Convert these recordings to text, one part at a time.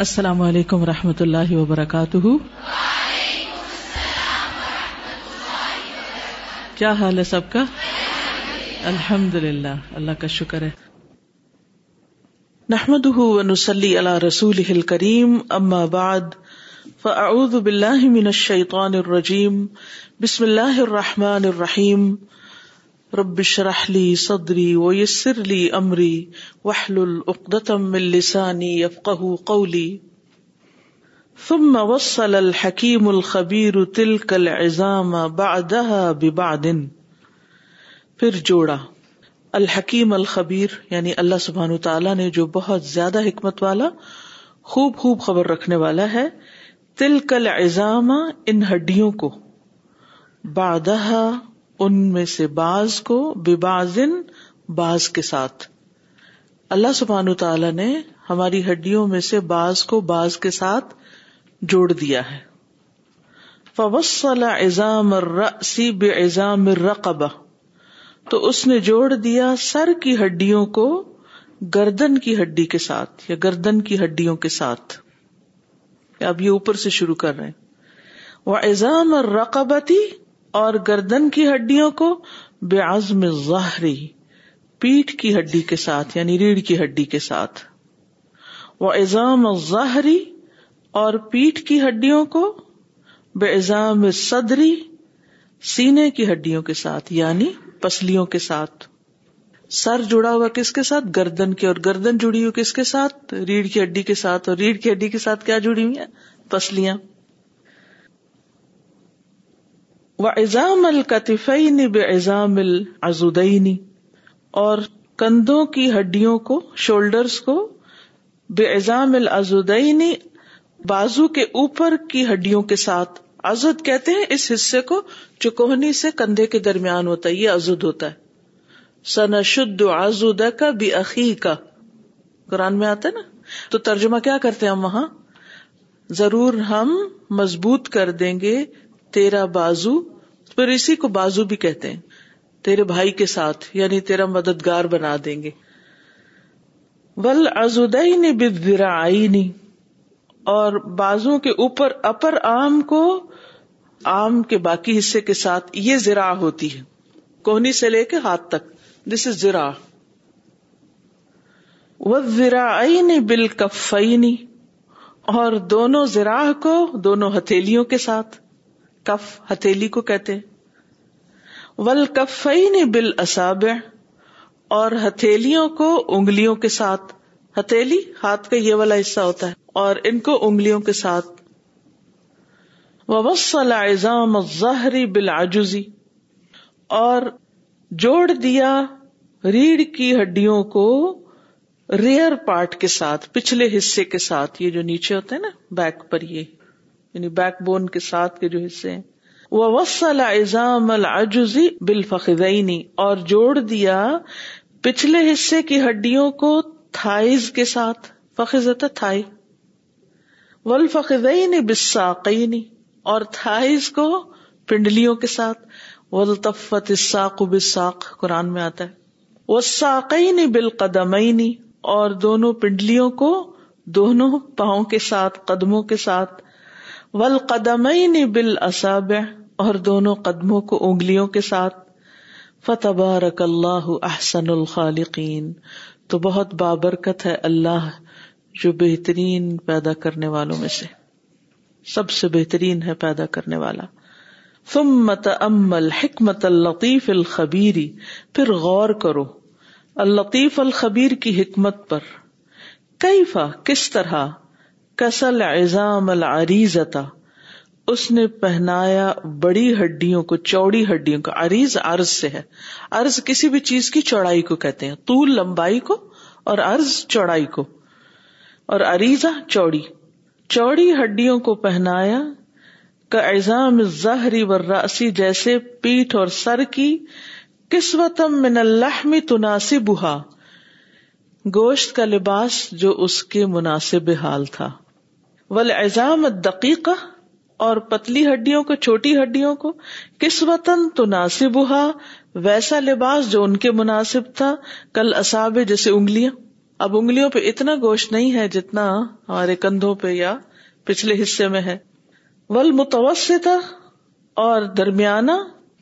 السلام علیکم و رحمۃ اللہ وبرکاتہ۔ کیا حال ہے سب کا؟ الحمد للہ اللہ کا شکر ہے۔ نحمد نسلی اللہ رسول کریم اما بعد، فاعوذ باللہ من الشیطان الرجیم، بسم اللہ الرحمن الرحیم۔ رب شرح لی صدری ویسر لی امری وحلل عقدتم من لسانی یفقہ قولی ثم وصل الحکیم الخبیر تلک العظام بعدها ببعد. پھر جوڑا. الحکیم الخبیر یعنی اللہ سبحانہ تعالیٰ نے جو بہت زیادہ حکمت والا، خوب خوب خبر رکھنے والا ہے، تلک العظام ان ہڈیوں کو، بعدها ان میں سے بعض کو ببازن باز کے ساتھ۔ اللہ سبحان تعالی نے ہماری ہڈیوں میں سے بعض کو باز کے ساتھ جوڑ دیا ہے۔ فوصل ایزام سی بے ایزام رقبہ تو اس نے جوڑ دیا سر کی ہڈیوں کو گردن کی ہڈی کے ساتھ یا گردن کی ہڈیوں کے ساتھ۔ اب یہ اوپر سے شروع کر رہے ہیں۔ وہ ایزام رقبتی اور گردن کی ہڈیوں کو بے عزم ظاہری پیٹ کی ہڈی کے ساتھ یعنی ریڑھ کی ہڈی کے ساتھ۔ وہ ایزام ظاہری اور پیٹ کی ہڈیوں کو بے ایزام صدری سینے کی ہڈیوں کے ساتھ یعنی پسلیوں کے ساتھ۔ سر جڑا ہوا کس کے ساتھ؟ گردن کے، اور گردن جڑی ہوئی کس کے ساتھ؟ ریڑھ کی ہڈی کے ساتھ، اور ریڑھ کی ہڈی کے ساتھ کیا جڑی ہوئی ہیں؟ پسلیاں۔ ایزام القطفین بے ایزام العزدین، اور کندھوں کی ہڈیوں کو شولڈرس کو بے ایزام العزدین، بازو کے اوپر کی ہڈیوں کے ساتھ۔ ازد کہتے ہیں اس حصے کو جو کوہنی سے کندھے کے درمیان ہوتا ہے، یہ ازد ہوتا ہے۔ سنا شد آزود کا بھی عقی کا قرآن میں آتا ہے نا؟ تو ترجمہ کیا کرتے ہیں ہم وہاں؟ ضرور ہم مضبوط کر دیں گے تیرا بازو پھر اسی کو بازو بھی کہتے ہیں۔ تیرے بھائی کے ساتھ یعنی تیرا مددگار بنا دیں گے۔ ول ازدئی بدرا اور بازو کے اوپر اپر آم کو آم کے باقی حصے کے ساتھ یہ زرا ہوتی ہے۔ کوہنی سے لے کے ہاتھ تک۔ دس از زرا و زرا بال اور دونوں زرا کو، دونوں ہتھیلیوں کے ساتھ۔ کف ہتھیلی کو کہتے ول کفئی بل اصاب اور ہتھیلیوں کو انگلیوں کے ساتھ۔ ہتھیلی ہاتھ کا یہ والا حصہ ہوتا ہے اور ان کو انگلیوں کے ساتھ۔ وسل ایزام ظاہری بل اور جوڑ دیا ریڑھ کی ہڈیوں کو ریئر پارٹ کے ساتھ، پچھلے حصے کے ساتھ، یہ جو نیچے ہوتے ہیں نا، بیک پر یہ۔ یعنی بیک بون کے ساتھ کے جو حصے ہیں۔ وہ وسل ایزام العجزی بالفقدینی اور جوڑ دیا پچھلے حصے کی ہڈیوں کو تھائز کے ساتھ۔ فخذت تھائی۔ ولفقدین بساقینی اور تھائز کو پنڈلیوں کے ساتھ۔ ولطفت الساق بالساق۔ قرآن میں آتا ہے۔ وہ ساقین بالقدمینی اور دونوں پنڈلیوں کو دونوں پاؤں کے ساتھ، قدموں کے ساتھ۔ ول قدم بال اصاب اور دونوں قدموں کو انگلیوں کے ساتھ۔ فتح اللہ احسن الخالقین۔ تو بہت بابرکت ہے اللہ جو بہترین پیدا کرنے والوں میں سے۔ سب سے بہترین ہے پیدا کرنے والا۔ فم مت امل حکمت الطیف الخبیری پھر غور کرو الطیف الخبیر کی حکمت پر۔ کئی فا کس طرح؟ کسل ایزام العریزتا اس نے پہنایا بڑی ہڈیوں کو، چوڑی ہڈیوں کو۔ اریز ارض سے ہے۔ ارض کسی بھی چیز کی چوڑائی کو کہتے ہیں۔ طول لمبائی کو اور ارض چوڑائی کو۔ اور اریزا چوڑی۔ چوڑی ہڈیوں کو پہنایا کا ایزام ظاہری و راسی جیسے پیٹ اور سر کی قسمتم من اللہ میں تناسب گوشت کا لباس جو اس کے مناسب حال تھا۔ ول ایزام اور پتلی ہڈیوں کو، چھوٹی ہڈیوں کو کس وطن تو ناصب ویسا لباس جو ان کے مناسب تھا، کل اصاب جیسے انگلیاں۔ اب انگلیوں پہ اتنا گوشت نہیں ہے جتنا ہمارے کندھوں پہ یا پچھلے حصے میں ہے۔ ول متوسطہ اور درمیانہ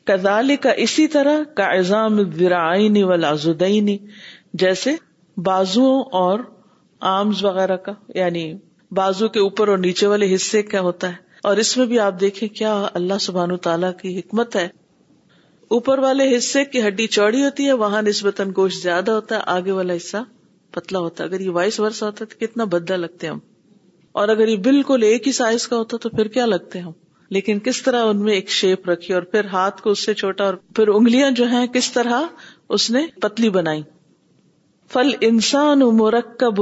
کدال کا اسی طرح، کا ایزام ورائنی ولازدینی جیسے بازو اور آمز وغیرہ کا یعنی بازو کے اوپر اور نیچے والے حصے کیا ہوتا ہے؟ اور اس میں بھی آپ دیکھیں کیا اللہ سبحان تعالیٰ کی حکمت ہے۔ اوپر والے حصے کی ہڈی چوڑی ہوتی ہے، وہاں نسبتاً گوشت زیادہ ہوتا ہے، آگے والا حصہ پتلا ہوتا ہے۔ اگر یہ وائس ورس ہوتا ہے تو کتنا بدا لگتے ہم۔ اور اگر یہ بالکل ایک ہی سائز کا ہوتا تو پھر کیا لگتے ہم؟ لیکن کس طرح ان میں ایک شیپ رکھی اور پھر ہاتھ کو اس سے چھوٹا اور پھر انگلیاں جو ہیں کس طرح اس نے پتلی بنائی؟ فل انسان مرکب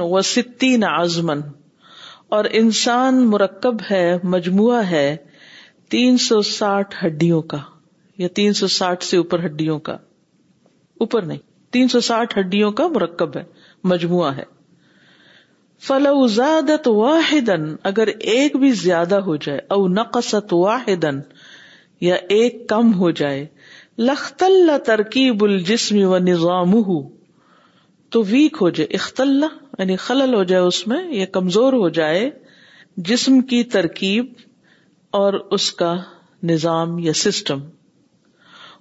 و ستین آزمن اور انسان مرکب ہے، مجموعہ ہے تین سو ساٹھ ہڈیوں کا، یا تین سو ساٹھ سے اوپر ہڈیوں کا۔ اوپر نہیں، تین سو ساٹھ ہڈیوں کا مرکب ہے، مجموعہ ہے۔ فلو زادت واحد اگر ایک بھی زیادہ ہو جائے، او نقصت واحد یا ایک کم ہو جائے لخت ترکیب الجسم و نظام تو ویک ہو جائے، اختل یعنی خلل ہو جائے اس میں، یا کمزور ہو جائے جسم کی ترکیب اور اس کا نظام یا سسٹم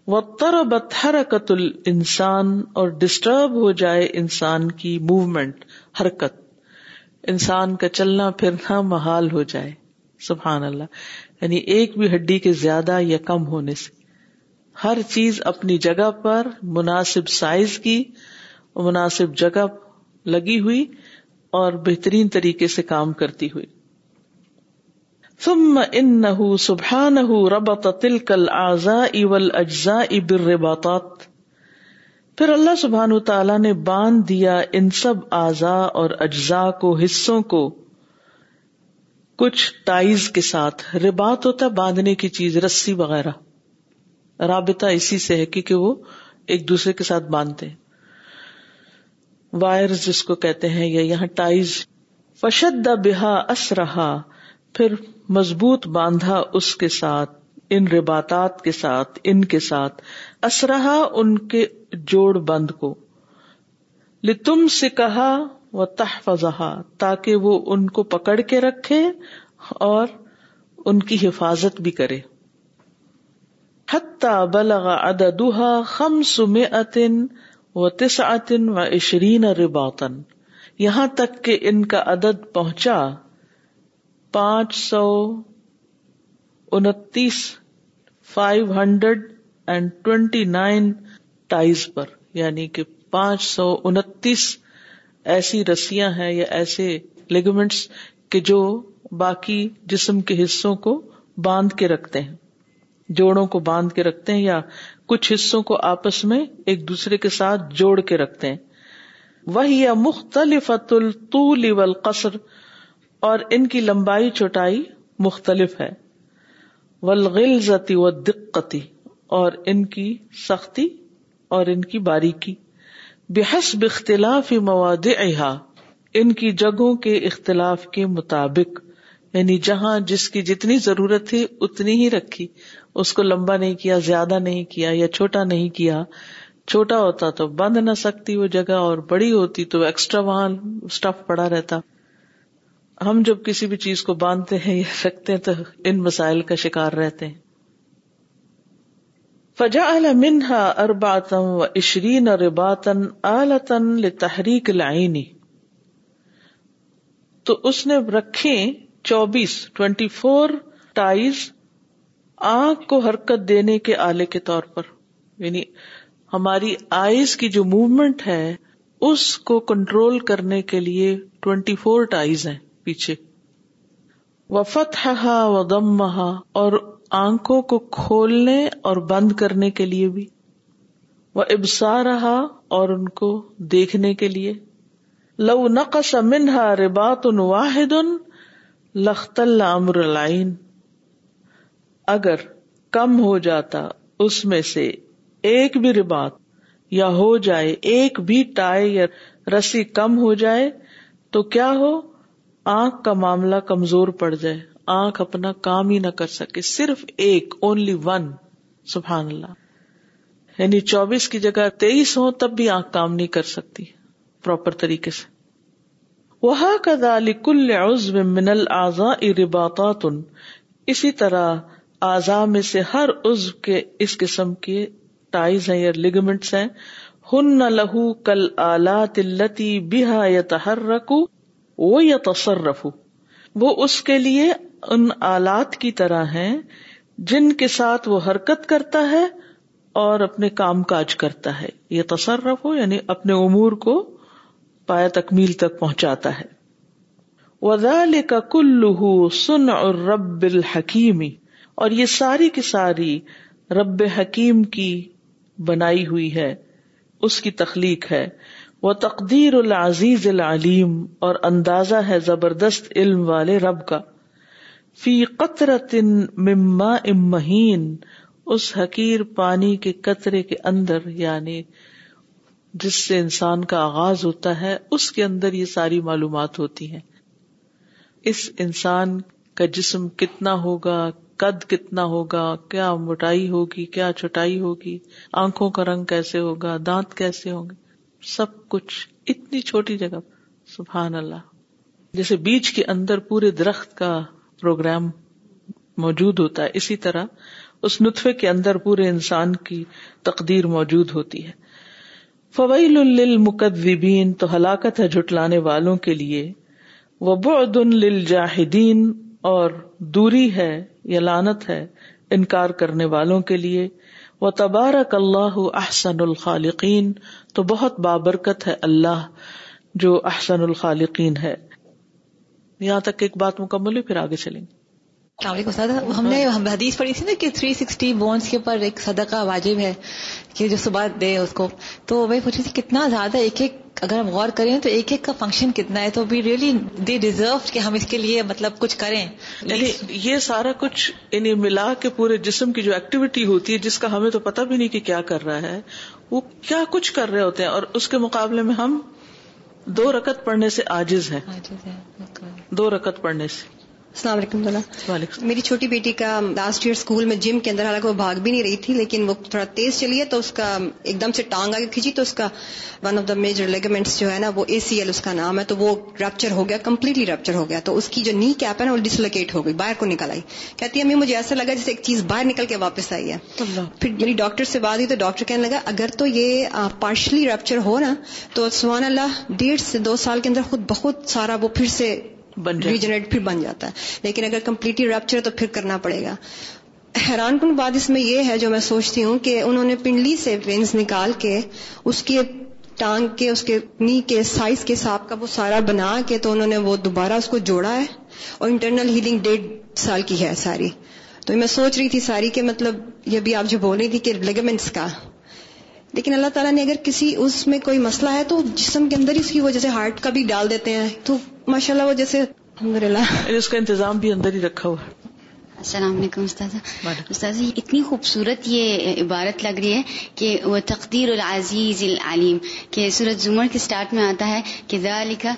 و تربت حرکت انسان اور ڈسٹرب ہو جائے انسان کی موومنٹ حرکت۔ انسان کا چلنا، پھرنا محال ہو جائے۔ سبحان اللہ۔ یعنی ایک بھی ہڈی کے زیادہ یا کم ہونے سے۔ ہر چیز اپنی جگہ پر مناسب سائز کی، مناسب جگہ لگی ہوئی اور بہترین طریقے سے کام کرتی ہوئی۔ ثم انه سبحانه ربط تلك الاعضاء والاجزاء بالرباطات۔ پھر اللہ سبحان تعالیٰ نے باندھ دیا ان سب اعضا اور اجزاء کو، حصوں کو کچھ ٹائز کے ساتھ۔ ربات ہوتا باندھنے کی چیز، رسی وغیرہ۔ رابطہ اسی سے ہے کیونکہ وہ ایک دوسرے کے ساتھ باندھتے ہیں۔ وائر جس کو کہتے ہیں یا یہاں ٹائز۔ فشد بہا اس رہا پھر مضبوط باندھا اس کے ساتھ، ان رباتات کے ساتھ، ان کے ساتھ۔ اسرہا ان کے جوڑ بند کو۔ لتم سے کہا وہ تحفظہ تاکہ وہ ان کو پکڑ کے رکھے اور ان کی حفاظت بھی کرے۔ حتی بلغ عددها خمس مئتن و تسعتن و عشرین رباطن یہاں تک کہ ان کا عدد پہنچا پانچ سو انتیس five hundred and twenty nine times پر۔ یعنی کہ پانچ سو انتیس ایسی رسیاں ہیں یا ایسے لیگمنٹس کہ جو باقی جسم کے حصوں کو باندھ کے رکھتے ہیں۔ جوڑوں کو باندھ کے رکھتے ہیں یا کچھ حصوں کو آپس میں ایک دوسرے کے ساتھ جوڑ کے رکھتے ہیں۔ وہی یا مختلف والقصر، اور ان کی لمبائی چوٹائی مختلف ہے۔ ولغلزتی و دقتی اور ان کی سختی اور ان کی باریکی۔ بحسب اختلاف مواد ان کی جگہوں کے اختلاف کے مطابق۔ یعنی جہاں جس کی جتنی ضرورت تھی اتنی ہی رکھی۔ اس کو لمبا نہیں کیا، زیادہ نہیں کیا یا چھوٹا نہیں کیا۔ چھوٹا ہوتا تو بند نہ سکتی وہ جگہ اور بڑی ہوتی تو ایکسٹرا وہاں اسٹف پڑا رہتا۔ ہم جب کسی بھی چیز کو باندھتے ہیں یا رکھتے ہیں تو ان مسائل کا شکار رہتے ہیں۔ فجا منہا ارباتم و عشرین رباتن آلتن تحریک لائنی تو اس نے رکھے چوبیس ٹوینٹی فور ٹائز آنکھ کو حرکت دینے کے آلے کے طور پر۔ یعنی ہماری آئیز کی جو موومنٹ ہے، اس کو کنٹرول کرنے کے لیے ٹوینٹی فور ٹائز ہیں پیچھے۔ وفت و دم اور آنکھوں کو کھولنے اور بند کرنے کے لیے بھی۔ وہ ابسا رہا اور ان کو دیکھنے کے لیے۔ لو نقص منہا ربات ان واحد ان لخت امر لائن اگر کم ہو جاتا اس میں سے ایک بھی ربات یا ہو جائے ایک بھی ٹائے یا رسی کم ہو جائے تو کیا ہو؟ آنکھ کا معاملہ کمزور پڑ جائے۔ آنکھ اپنا کام ہی نہ کر سکے۔ صرف ایک اونلی ون سبحان اللہ۔ یعنی چوبیس کی جگہ تیئیس ہو تب بھی آنکھ کام نہیں کر سکتی۔ پراپر طریقے سے۔ وہ کل عزو من الزا ارباطات اسی طرح اعضا میں سے ہر عزو کے اس قسم کے ٹائز ہیں یا لگمنٹس ہیں۔ ہن لہو کل آلات التی بحا یا وہ یا تصرف وہ اس کے لیے ان آلات کی طرح ہیں جن کے ساتھ وہ حرکت کرتا ہے اور اپنے کام کاج کرتا ہے۔ یہ تصرف ہو یعنی اپنے امور کو پایا تکمیل تک پہنچاتا ہے۔ وزال کا کلو سن اور رب الحکیمی اور یہ ساری کی ساری رب حکیم کی بنائی ہوئی ہے، اس کی تخلیق ہے۔ وہ تقدیر العزیز العلیم اور اندازہ ہے زبردست علم والے رب کا۔ فی قطرت مما امہین اس حقیر پانی کے قطرے کے اندر یعنی جس سے انسان کا آغاز ہوتا ہے، اس کے اندر یہ ساری معلومات ہوتی ہیں۔ اس انسان کا جسم کتنا ہوگا، قد کتنا ہوگا، کیا موٹائی ہوگی، کیا چھٹائی ہوگی، آنکھوں کا رنگ کیسے ہوگا، دانت کیسے ہوں گے، سب کچھ اتنی چھوٹی جگہ۔ سبحان اللہ۔ جیسے بیچ کے اندر پورے درخت کا پروگرام موجود ہوتا ہے، اسی طرح اس نطفے کے اندر پورے انسان کی تقدیر موجود ہوتی ہے۔ فویل للمکذبین، تو ہلاکت ہے جھٹلانے والوں کے لیے۔ وہ للجاہدین، اور دوری ہے یا لانت ہے انکار کرنے والوں کے لیے۔ وہ تبارک اللہ احسن الخالقین، تو بہت بابرکت ہے اللہ جو احسن الخالقین ہے۔ یہاں تک ایک بات مکمل ہوئی، پھر آگے چلیں گے۔ ہم نے حدیث پڑھی تھی نا کہ 360 سکسٹی بونس کے اوپر ایک صدقہ واجب ہے کہ جو صبح دے اس کو۔ تو وہی پوچھی تھی کتنا زیادہ ایک ایک اگر ہم غور کریں تو ایک ایک کا فنکشن کتنا ہے؟ تو وی ریئلی دے ڈیزرو کہ ہم اس کے لیے مطلب کچھ کریں۔ یعنی یہ سارا کچھ یعنی ملا کے پورے جسم کی جو ایکٹیویٹی ہوتی ہے جس کا ہمیں تو پتہ بھی نہیں کہ کیا کر رہا ہے وہ کیا کچھ کر رہے ہوتے ہیں۔ اور اس کے مقابلے میں ہم دو رکت پڑھنے سے آجز ہے دو رکت پڑھنے سے۔ السلام علیکم میری چھوٹی بیٹی کا لاسٹ ایئر اسکول میں جم کے اندر حالانکہ وہ بھاگ بھی نہیں رہی تھی لیکن وہ تھوڑا تیز چلی ہے تو اس کا ایک دم سے ٹانگ آگے کھینچی تو اس کا one of the major ligaments جو ہے نا وہ اے سی ایل اس کا نام ہے تو وہ ریپچر ہو گیا کمپلیٹلی ریپچر ہو گیا۔ تو اس کی جو نی کیپ ہے نا وہ ڈسلوکیٹ ہو گئی باہر کو نکل آئی۔ کہتی ہے مجھے ایسا لگا جیسے ایک چیز باہر نکل کے واپس آئی ہے۔ پھر میری ڈاکٹر سے بات ہوئی تو ڈاکٹر کہنے لگا اگر تو یہ پارشلی ریپچر ہو نا تو سبحان اللہ ڈیڑھ سے دو سال کے اندر خود بہت سارا وہ پھر سے ریجنریٹ پھر بن جاتا ہے۔ لیکن اگر کمپلیٹلی ریپچر تو پھر کرنا پڑے گا۔ حیران کن بات اس میں یہ ہے جو میں سوچتی ہوں کہ انہوں نے پنڈلی سے وینز نکال کے اس کے ٹانگ کے، اس کے نی کے، سائز کے حساب کا وہ سارا بنا کے تو انہوں نے وہ دوبارہ اس کو جوڑا ہے۔ اور انٹرنل ہیلنگ ڈیڑھ سال کی ہے ساری۔ تو میں سوچ رہی تھی ساری کہ مطلب یہ بھی آپ جو بول رہی تھی کہ لیگمنٹس کا۔ لیکن اللہ تعالیٰ نے اگر کسی اس میں کوئی مسئلہ ہے تو جسم کے اندر اس کی وجہ سے ہارٹ کا بھی ڈال دیتے ہیں۔ تو ماشاء اللہ وہ جیسے الحمد للہ اس کا انتظام بھی اندر ہی رکھا ہوا ہے۔ السلام علیکم استاذہ۔ استاذ اتنی خوبصورت یہ عبارت لگ رہی ہے کہ وہ تقدیر العزیز العلیم کہ سورج زمر کے سٹارٹ میں آتا ہے کہ لکھا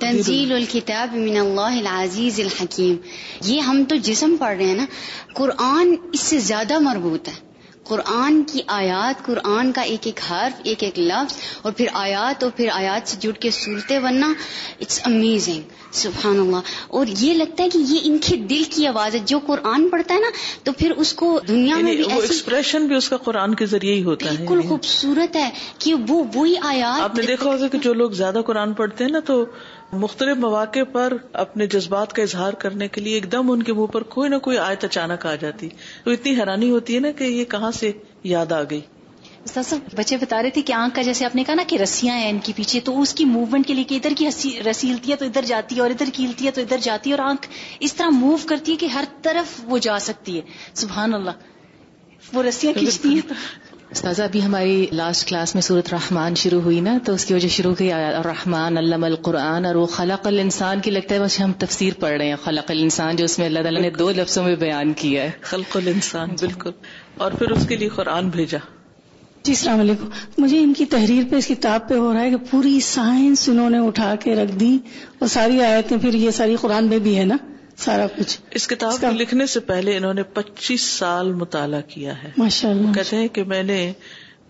تنزیل الکتاب من اللہ العزیز الحکیم۔ یہ ہم تو جسم پڑھ رہے ہیں نا قرآن اس سے زیادہ مربوط ہے۔ قرآن کی آیات قرآن کا ایک ایک حرف ایک ایک لفظ اور پھر آیات اور پھر آیات سے جڑ کے صورتیں بننا اٹس امیزنگ سبحان اللہ اور یہ لگتا ہے کہ یہ ان کے دل کی آواز ہے. جو قرآن پڑھتا ہے نا تو پھر اس کو دنیا میں یعنی بھی ایکسپریشن بھی اس کا قرآن کے ذریعے ہی ہوتا ہے بالکل یعنی خوبصورت ہے کہ وہ وہی آیات آپ نے دیکھا ہوگا کہ جو لوگ زیادہ قرآن پڑھتے ہیں نا تو مختلف مواقع پر اپنے جذبات کا اظہار کرنے کے لیے ایک دم ان کے منہ پر کوئی نہ کوئی آیت اچانک آ جاتی۔ تو اتنی حیرانی ہوتی ہے نا کہ یہ کہاں سے یاد آ گئی۔ بچے بتا رہے تھے کہ آنکھ کا جیسے آپ نے کہا نا کہ رسیاں ہیں ان کے پیچھے تو اس کی موومنٹ کے لیے کہ ادھر کی رسی ہلتی ہے تو ادھر جاتی ہے اور ادھر کی ہلتی ہے تو ادھر جاتی ہے اور آنکھ اس طرح موو کرتی ہے کہ ہر طرف وہ جا سکتی ہے۔ سبحان اللہ۔ وہ رسیاں کھینچتی ہیں استاذہ ابھی ہماری لاسٹ کلاس میں سورت رحمان شروع ہوئی نا تو اس کی وجہ شروع کی رحمان علم القرآن اور وہ خلق الانسان کی لگتا ہے بس ہم تفسیر پڑھ رہے ہیں خلق الانسان جو اس میں اللہ تعالیٰ نے دو لفظوں میں بیان کیا ہے۔ خلق الانسان بالکل۔ اور پھر اس کے لیے قرآن بھیجا۔ جی السلام علیکم۔ مجھے ان کی تحریر پہ اس کتاب پہ ہو رہا ہے کہ پوری سائنس انہوں نے اٹھا کے رکھ دی اور ساری آیتیں پھر یہ ساری قرآن میں بھی ہے نا؟ سارا کچھ۔ اس کتاب کو لکھنے سے پہلے انہوں نے پچیس سال مطالعہ کیا ہے۔ ماشاء اللہ۔ کہتے ہیں کہ میں نے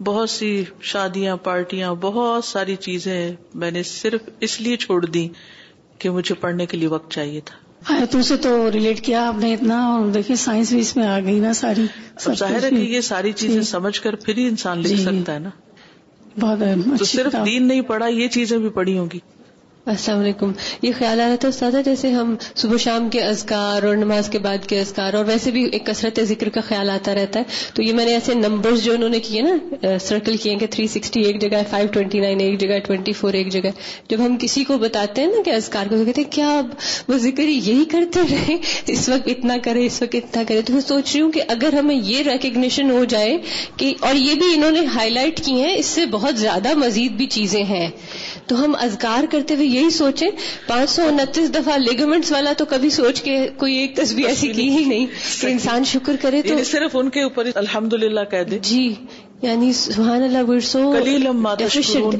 بہت سی شادیاں پارٹیاں بہت ساری چیزیں میں نے صرف اس لیے چھوڑ دی کہ مجھے پڑھنے کے لیے وقت چاہیے تھا۔ آیتوں سے تو ریلیٹ کیا آپ نے اتنا اور دیکھیے سائنس بھی اس میں آ گئی نا ساری۔ ظاہر ہے کہ یہ ساری چیزیں سمجھ کر پھر ہی انسان لکھ سکتا ہے نا۔ بہت تو صرف دین نہیں پڑھا یہ چیزیں بھی پڑھی ہوں گی۔ السلام علیکم۔ یہ خیال آ رہا تھا استاد جیسے ہم صبح شام کے ازکار اور نماز کے بعد کے ازکار اور ویسے بھی ایک کثرت ذکر کا خیال آتا رہتا ہے۔ تو یہ میں نے ایسے نمبرز جو انہوں نے کیے نا سرکل کیے کہ 360 ایک جگہ 529 ایک جگہ 24 ایک جگہ جب ہم کسی کو بتاتے ہیں نا کہ ازکار کو کہتے ہیں، کیا وہ ذکر یہی کرتے رہے؟ اس وقت اتنا کرے، اس وقت اتنا کرے۔ تو میں سوچ رہی ہوں کہ اگر ہمیں یہ ریکگنیشن ہو جائے کہ، اور یہ بھی انہوں نے ہائی لائٹ کی ہیں، اس سے بہت زیادہ مزید بھی چیزیں ہیں۔ تو ہم ازکار کرتے ہوئے یہی سوچیں پانچ سو انتیس دفعہ لیگمنٹس والا تو کبھی سوچ کے کوئی ایک تصویر ایسی کی ہی نہیں کہ انسان شکر کرے تو یعنی صرف ان کے اوپر الحمد للہ کہہ دے جی یعنی سبحان اللہ سو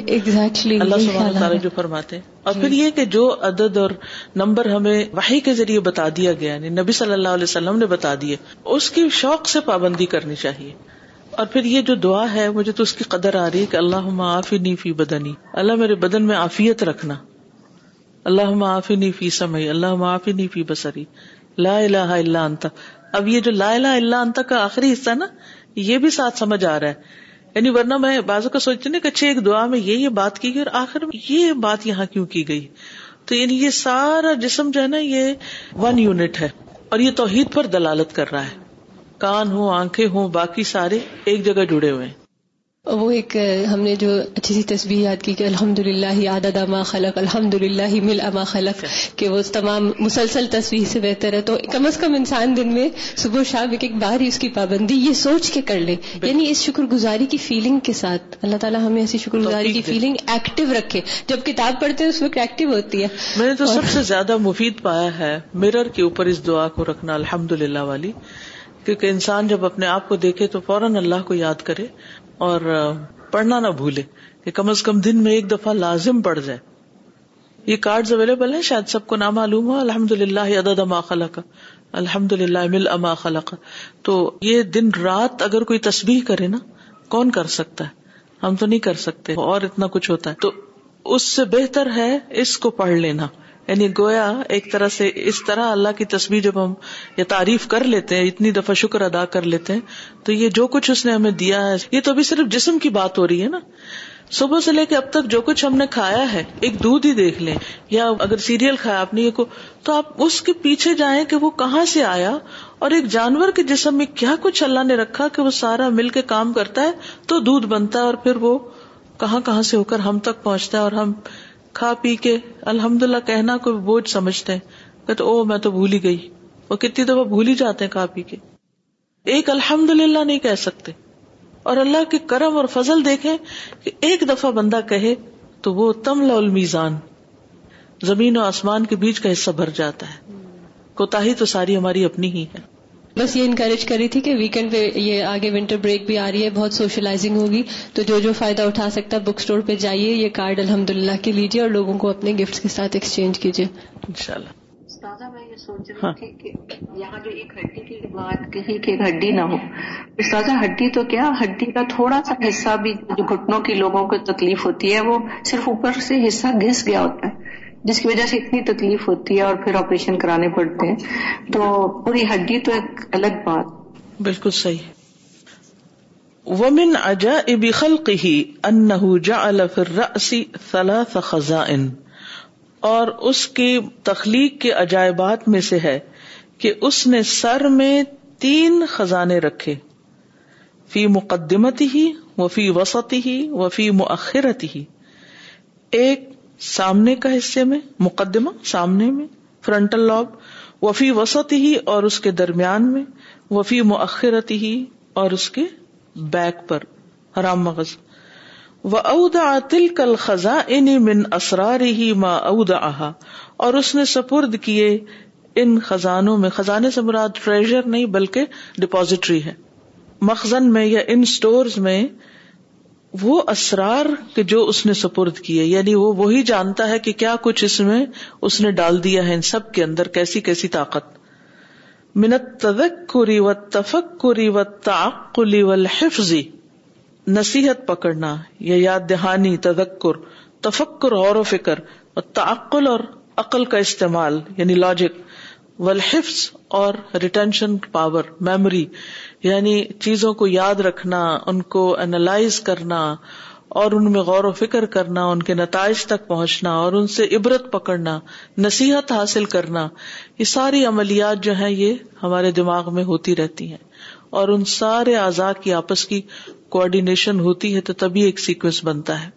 ایگزیکٹلی اللہ سبحانہ تعالیٰ جو فرماتے ہیں۔ اور پھر یہ کہ جو عدد اور نمبر ہمیں وحی کے ذریعے بتا دیا گیا یعنی نبی صلی اللہ علیہ وسلم نے بتا دیے اس کی شوق سے پابندی کرنی چاہیے۔ اور پھر یہ جو دعا ہے، مجھے تو اس کی قدر آ رہی ہے کہ اللہ معافی فی بدنی۔ اللہ میرے بدن میں عافیت رکھنا۔ اللہ معافی نی فی سمئی اللہ معافی نی فی بسری لا الہ الا انت۔ اب یہ جو لا الہ الا انت کا آخری حصہ نا، یہ بھی ساتھ سمجھ آ رہا ہے۔ یعنی ورنہ میں بازو کا سوچتی نا کہ اچھا ایک دعا میں یہ یہ بات کی گئی اور آخر میں یہ بات یہاں کیوں کی گئی؟ تو یعنی یہ سارا جسم جو ہے نا، یہ ون یونٹ ہے اور یہ توحید پر دلالت کر رہا ہے۔ کان ہوں آنکھیں ہوں باقی سارے ایک جگہ جڑے ہوئے ہیں۔ وہ ایک ہم نے جو اچھی سی تصویر یاد کی کہ الحمد للہ عادت اما خلق الحمد للہ مل اما خلق کہ وہ تمام مسلسل تصویر سے بہتر ہے۔ تو کم از کم انسان دن میں صبح شام ایک ایک بار ہی اس کی پابندی یہ سوچ کے کر لے۔ یعنی اس شکر گزاری کی فیلنگ کے ساتھ۔ اللہ تعالیٰ ہمیں ایسی شکر گزاری کی فیلنگ ایکٹیو رکھے۔ جب کتاب پڑھتے ہیں اس وقت ایکٹیو ہوتی ہے۔ میں نے تو سب سے زیادہ مفید پایا ہے میرر کے اوپر اس دعا کو رکھنا الحمد للہ والی۔ کیونکہ انسان جب اپنے آپ کو دیکھے تو فوراً اللہ کو یاد کرے اور پڑھنا نہ بھولے کہ کم از کم دن میں ایک دفعہ لازم پڑ جائے۔ یہ کارڈ اویلیبل ہیں؟ شاید سب کو نام معلوم ہو۔ الحمد للہ عدد اما خلق۔ الحمد للہ مل اما خلق۔ تو یہ دن رات اگر کوئی تصویر کرے نا، کون کر سکتا ہے؟ ہم تو نہیں کر سکتے اور اتنا کچھ ہوتا ہے۔ تو اس سے بہتر ہے اس کو پڑھ لینا۔ یعنی گویا ایک طرح سے اس طرح اللہ کی تصویر جب ہم یہ تعریف کر لیتے ہیں، اتنی دفعہ شکر ادا کر لیتے ہیں، تو یہ جو کچھ اس نے ہمیں دیا ہے، یہ تو ابھی صرف جسم کی بات ہو رہی ہے نا۔ صبح سے لے کے اب تک جو کچھ ہم نے کھایا ہے، ایک دودھ ہی دیکھ لیں، یا اگر سیریل کھایا آپ نے کو، تو آپ اس کے پیچھے جائیں کہ وہ کہاں سے آیا، اور ایک جانور کے جسم میں کیا کچھ اللہ نے رکھا کہ وہ سارا مل کے کام کرتا ہے، تو دودھ بنتا ہے اور پھر وہ کہاں کہاں سے ہو کر ہم تک پہنچتا ہے اور ہم کھا پی کے الحمد للہ کہنا کوئی بوجھ سمجھتے ہیں۔ کہتے او میں تو بھول ہی گئی۔ وہ کتنی دفعہ بھول ہی جاتے ہیں کھا پی کے۔ ایک الحمد للہ نہیں کہہ سکتے۔ اور اللہ کے کرم اور فضل دیکھیں کہ ایک دفعہ بندہ کہے تو وہ تم المیزان۔ زمین و آسمان کے بیچ کا حصہ بھر جاتا ہے۔ کوتا ہی تو ساری ہماری اپنی ہی ہے۔ بس یہ انکریج کری تھی کہ ویکینڈ پہ یہ آگے ونٹر بریک بھی آ رہی ہے بہت سوشلائزنگ ہوگی۔ تو جو جو فائدہ اٹھا سکتا ہے بک اسٹور پہ جائیے یہ کارڈ الحمد للہ کے لیجیے اور لوگوں کو اپنے گفٹ کے ساتھ ایکسچینج کیجیے۔ ان شاء اللہ میں یہ سوچ رہی تھی کہ یہاں جو ایک ہڈی کی بات کہی کہ ایک ہڈی نہ ہو۔ استاذہ ہڈی تو کیا؟ ہڈی کا تھوڑا سا حصہ بھی جو گھٹنوں کی لوگوں کو تکلیف ہوتی ہے وہ صرف اوپر سے حصہ گھس گیا ہوتا ہے۔ جس کی وجہ سے اتنی تکلیف ہوتی ہے اور پھر آپریشن کرانے پڑتے ہیں۔ تو پوری ہڈی تو ایک الگ بات۔ بالکل صحیح۔ ومن عجائب خلقه انه جعل في الراس ثلاث خزائن۔ اور اس کی تخلیق کے عجائبات میں سے ہے کہ اس نے سر میں تین خزانے رکھے۔ فی مقدمتی ہی وفی وسطی ہی وفی مؤخرتی ہی ایک سامنے کا حصے میں، مقدمہ سامنے میں، فرنٹل لوب، وفی وسط ہی اور اس کے درمیان میں، وفی مؤخرتی ہی اور اس کے بیک پر، حرام مغز۔ و ادا تل کل خزاں من اسرار ہی ما اود آہا اور اس نے سپرد کیے ان خزانوں میں۔ خزانے سے مراد ٹریجر نہیں، بلکہ ڈپوزیٹری ہے۔ مخزن میں یا ان اسٹورز میں وہ اسرار کے جو اس نے سپرد کیے یعنی وہ وہی جانتا ہے کہ کیا کچھ اس میں اس نے ڈال دیا ہے ان سب کے اندر، کیسی کیسی طاقت۔ منت تدک و تفک و تعقلی و حفظی نصیحت پکڑنا یا یاد دہانی تدکر تفکر، غور و فکر، اور تعقل اور عقل کا استعمال یعنی لاجک والحفظ اور ریٹینشن پاور میموری یعنی چیزوں کو یاد رکھنا، ان کو اینالائز کرنا اور ان میں غور و فکر کرنا، ان کے نتائج تک پہنچنا اور ان سے عبرت پکڑنا، نصیحت حاصل کرنا، یہ ساری عملیات جو ہیں یہ ہمارے دماغ میں ہوتی رہتی ہیں اور ان سارے اعضاء کی آپس کی کوآڈینیشن ہوتی ہے تو تبھی ایک سیکوینس بنتا ہے۔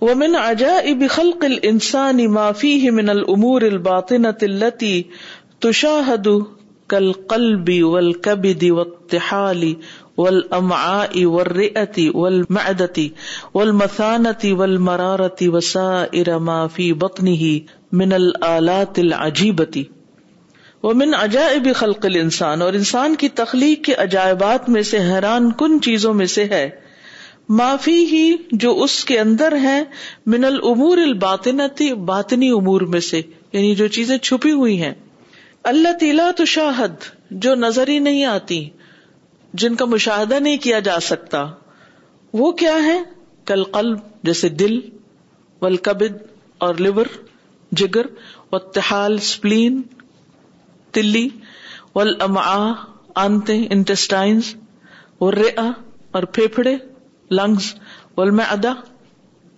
ومن عجائب خلق الانسان ما فيه من الامور الباطنة التي تشاهد کل قلبی ول كالقلب والكبد والطحال والامعاء والرئة والمعدة والمثانة والمرارة وسائر ما في بطنه من الآلات العجيبة. ومن عجائب خلق الانسان اور انسان کی تخلیق کے عجائبات میں سے حیران کن چیزوں میں سے ہے۔ معافی ہی جو اس کے اندر ہے من العمور الباطنتی، باطنی امور میں سے یعنی جو چیزیں چھپی ہوئی ہیں۔ اللہ تیلا تو شاہد جو نظر ہی نہیں آتی، جن کا مشاہدہ نہیں کیا جا سکتا، وہ کیا ہے کل قلب، جیسے دل ولکبد اور لیور، جگر و تحال اسپلین تلی ول آنتے انٹسٹائنس اور اور پھیپھڑے لنگس ول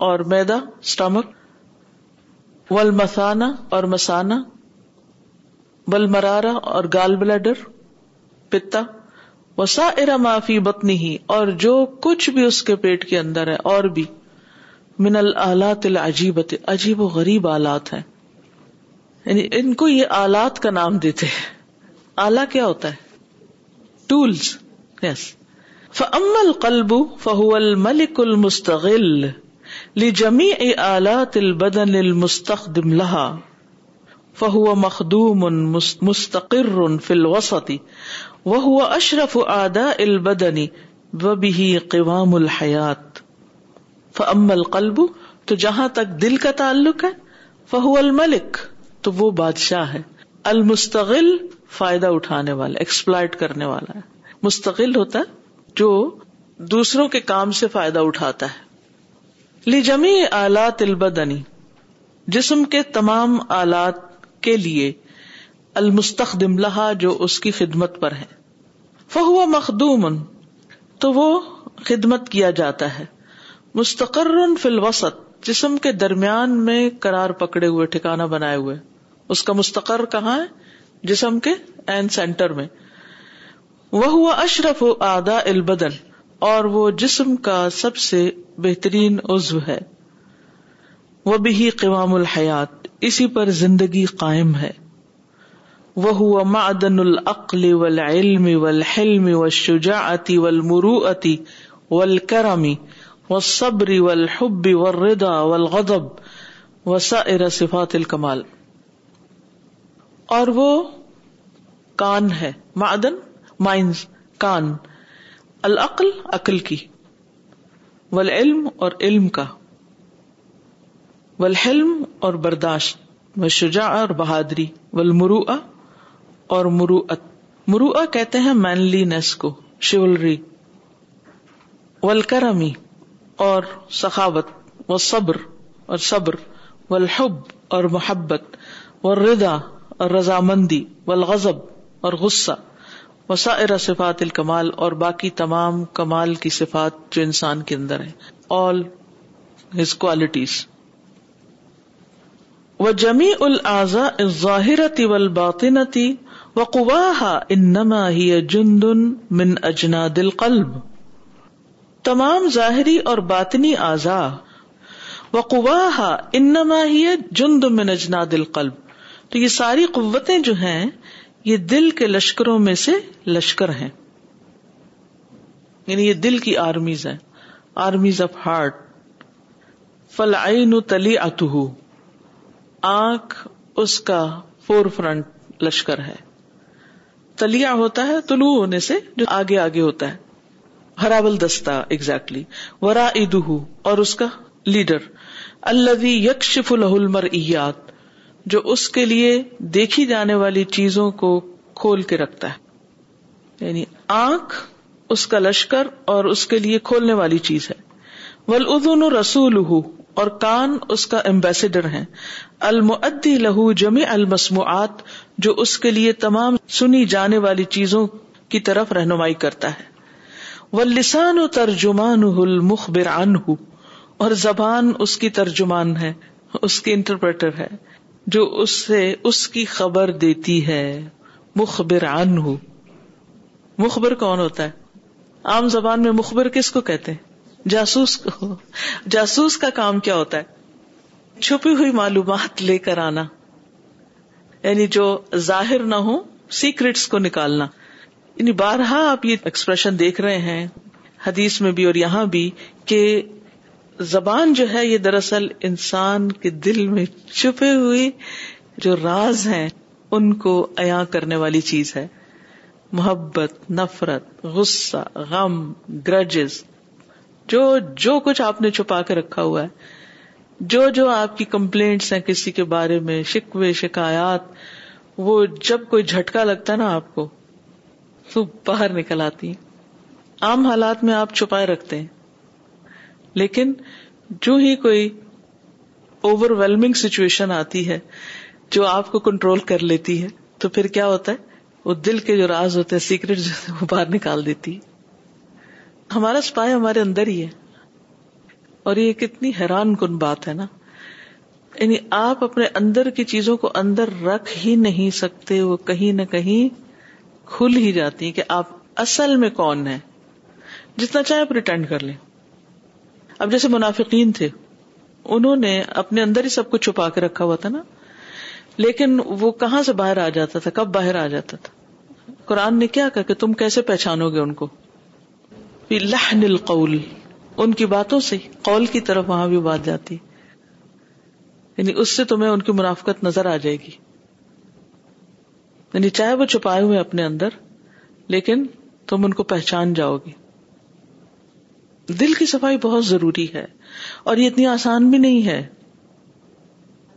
اور میدا اسٹمک ول مسانا اور مسانا بل مرارا اور گال بلیڈر، پتا وسا ارا معافی بتنی ہی اور جو کچھ بھی اس کے پیٹ کے اندر ہے، اور بھی، من العلات العجیب عجیب و غریب آلات ہیں۔ یعنی ان کو یہ آلات کا نام دیتے ہیں۔ آلہ کیا ہوتا ہے؟ ٹولس یس فم القلب فہو الملک المستغل لجمی آلات البدن المستخدم لہا فہو مخدوم مستقر فی الوسط وہ اشرف آدا البدنی و بھی قوام الحیات۔ فم القلب تو جہاں تک دل کا تعلق ہے، فہو الملک تو وہ بادشاہ ہے۔ المستقل فائدہ اٹھانے والا ایکسپلائٹ کرنے والا ہے۔ مستقل ہوتا ہے جو دوسروں کے کام سے فائدہ اٹھاتا ہے۔ لی جمی آلات البدنی، جسم کے تمام آلات کے لیے المستخدم لہا جو اس کی خدمت پر ہے۔ فہو مخدوم، تو وہ خدمت کیا جاتا ہے۔ مستقر فی الوسط، جسم کے درمیان میں کرار پکڑے ہوئے ٹھکانا بنائے ہوئے۔ اس کا مستقر کہاں ہے؟ جسم کے این سینٹر میں۔ وہ ہوا اشرف آدا البدن، اور وہ جسم کا سب سے بہترین عزو ہے۔ وہ بھی قوام الحیات۔ اسی پر زندگی قائم ہے۔ وہ ہوا معدن العقل والعلم والحلم والشجاعت والمروعت والکرم والصبر والحب والرضا والغضب وسائر صفات الکمال اور وہ کان ہے، معدن، مائنز، کان۔ العقل عقل کی۔ والعلم اور علم کا۔ والحلم اور برداشت و اور بہادری والمروع اور مروعت مرو کہتے ہیں مینلی نیس کو شیولری والکرمی اور سخاوت و صبر اور صبر، والحب اور محبت، والرضا اور رضامندی، والغضب اور غصہ، وسائر صفات الکمال اور باقی تمام کمال کی صفات جو انسان کے اندر ہے آل ہز کوالٹیز و جمی العزا ظاہرتی ول باطنتی و قواہا انما ہی جندن من اجنا دل قلب تمام ظاہری اور باطنی اعضا و قواہا انما ہی جند من اجنا دل قلب تو یہ ساری قوتیں جو ہیں، یہ دل کے لشکروں میں سے لشکر ہیں۔ یعنی یہ دل کی آرمیز ہیں۔ Armies of heart. فل تلی اتو آنکھ اس کا فور فرنٹ لشکر ہے۔ تلیا ہوتا ہے، طلوع ہونے سے جو آگے آگے ہوتا ہے۔ ہراول دستہ ایگزیکٹلی ورا ادہ اور اس کا لیڈر اللہ یکشف الحل ایات جو اس کے لیے دیکھی جانے والی چیزوں کو کھول کے رکھتا ہے۔ یعنی آنکھ اس کا لشکر اور اس کے لیے کھولنے والی چیز ہے۔ ول ادن رسول اور کان اس کا امبیسڈر ہے المعدی لہو جمی المسموعات، جو اس کے لیے تمام سنی جانے والی چیزوں کی طرف رہنمائی کرتا ہے۔ وہ لسان و ترجمان المخبر عنہ، اور زبان اس کی ترجمان ہے، اس کی انٹرپریٹر ہے، جو اس سے اس کی خبر دیتی ہے۔ مخبر عنہ۔ مخبر کون ہوتا ہے؟ عام زبان میں مخبر کس کو کہتے ہیں؟ جاسوس کو، جاسوس کا کام کیا ہوتا ہے؟ چھپی ہوئی معلومات لے کر آنا۔ یعنی جو ظاہر نہ ہو سیکرٹس کو نکالنا۔ یعنی بارہا آپ یہ ایکسپریشن دیکھ رہے ہیں، حدیث میں بھی اور یہاں بھی کہ زبان جو ہے، یہ دراصل انسان کے دل میں چھپے ہوئے جو راز ہیں، ان کو عیا کرنے والی چیز ہے۔ محبت، نفرت، غصہ، غم گرجز جو جو کچھ آپ نے چھپا کے رکھا ہوا ہے، جو جو آپ کی کمپلینٹس ہیں کسی کے بارے میں، شکوے، شکایات، وہ جب کوئی جھٹکا لگتا ہے نا آپ کو، تو باہر نکل آتی ہیں۔ عام حالات میں آپ چھپائے رکھتے ہیں۔ لیکن جو ہی کوئی اوور ویلمنگ سچویشن آتی ہے، جو آپ کو کنٹرول کر لیتی ہے، تو پھر کیا ہوتا ہے؟ وہ دل کے جو راز ہوتے ہیں سیکرٹ جو وہ باہر نکال دیتی ہے۔ ہمارا سپاہی ہمارے اندر ہی ہے۔ اور یہ کتنی حیران کن بات ہے نا۔ یعنی آپ اپنے اندر کی چیزوں کو اندر رکھ ہی نہیں سکتے، وہ کہیں نہ کہیں کھل ہی جاتی ہیں کہ آپ اصل میں کون ہے جتنا چاہے آپ ریٹرن کر لیں۔ اب جیسے منافقین تھے، انہوں نے اپنے اندر ہی سب کچھ چھپا کے رکھا ہوا تھا نا۔ لیکن وہ کہاں سے باہر آ جاتا تھا؟ کب باہر آ جاتا تھا؟ قرآن نے کیا کہا کہ تم کیسے پہچانو گے ان کو؟ لہن القول، ان کی باتوں سے قول کی طرف وہاں بھی بات جاتی۔ یعنی اس سے تمہیں ان کی منافقت نظر آ جائے گی۔ یعنی چاہے وہ چھپائے ہوئے اپنے اندر، لیکن تم ان کو پہچان جاؤ گی دل کی صفائی بہت ضروری ہے، اور یہ اتنی آسان بھی نہیں ہے۔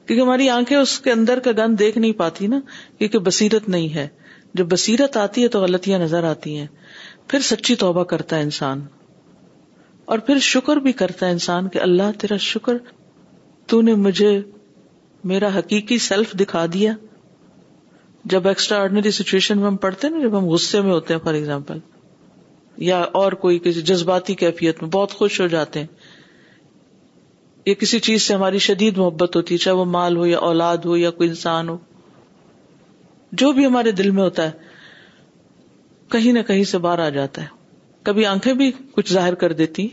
کیونکہ ہماری آنکھیں اس کے اندر کا گند دیکھ نہیں پاتی نا، کیونکہ بصیرت نہیں ہے۔ جب بصیرت آتی ہے تو غلطیاں نظر آتی ہیں۔ پھر سچی توبہ کرتا ہے انسان۔ اور پھر شکر بھی کرتا ہے انسان کہ اللہ تیرا شکر تو نے مجھے میرا حقیقی سیلف دکھا دیا۔ جب ایکسٹرا آرڈنری سچویشن میں ہم پڑھتے ہیں نا، جب ہم غصے میں ہوتے ہیں فار ایگزامپل یا اور کوئی کسی جذباتی کیفیت میں بہت خوش ہو جاتے ہیں۔ یا کسی چیز سے ہماری شدید محبت ہوتی ہے، چاہے وہ مال ہو یا اولاد ہو یا کوئی انسان ہو۔ جو بھی ہمارے دل میں ہوتا ہے کہیں نہ کہیں سے باہر آ جاتا ہے۔ کبھی آنکھیں بھی کچھ ظاہر کر دیتی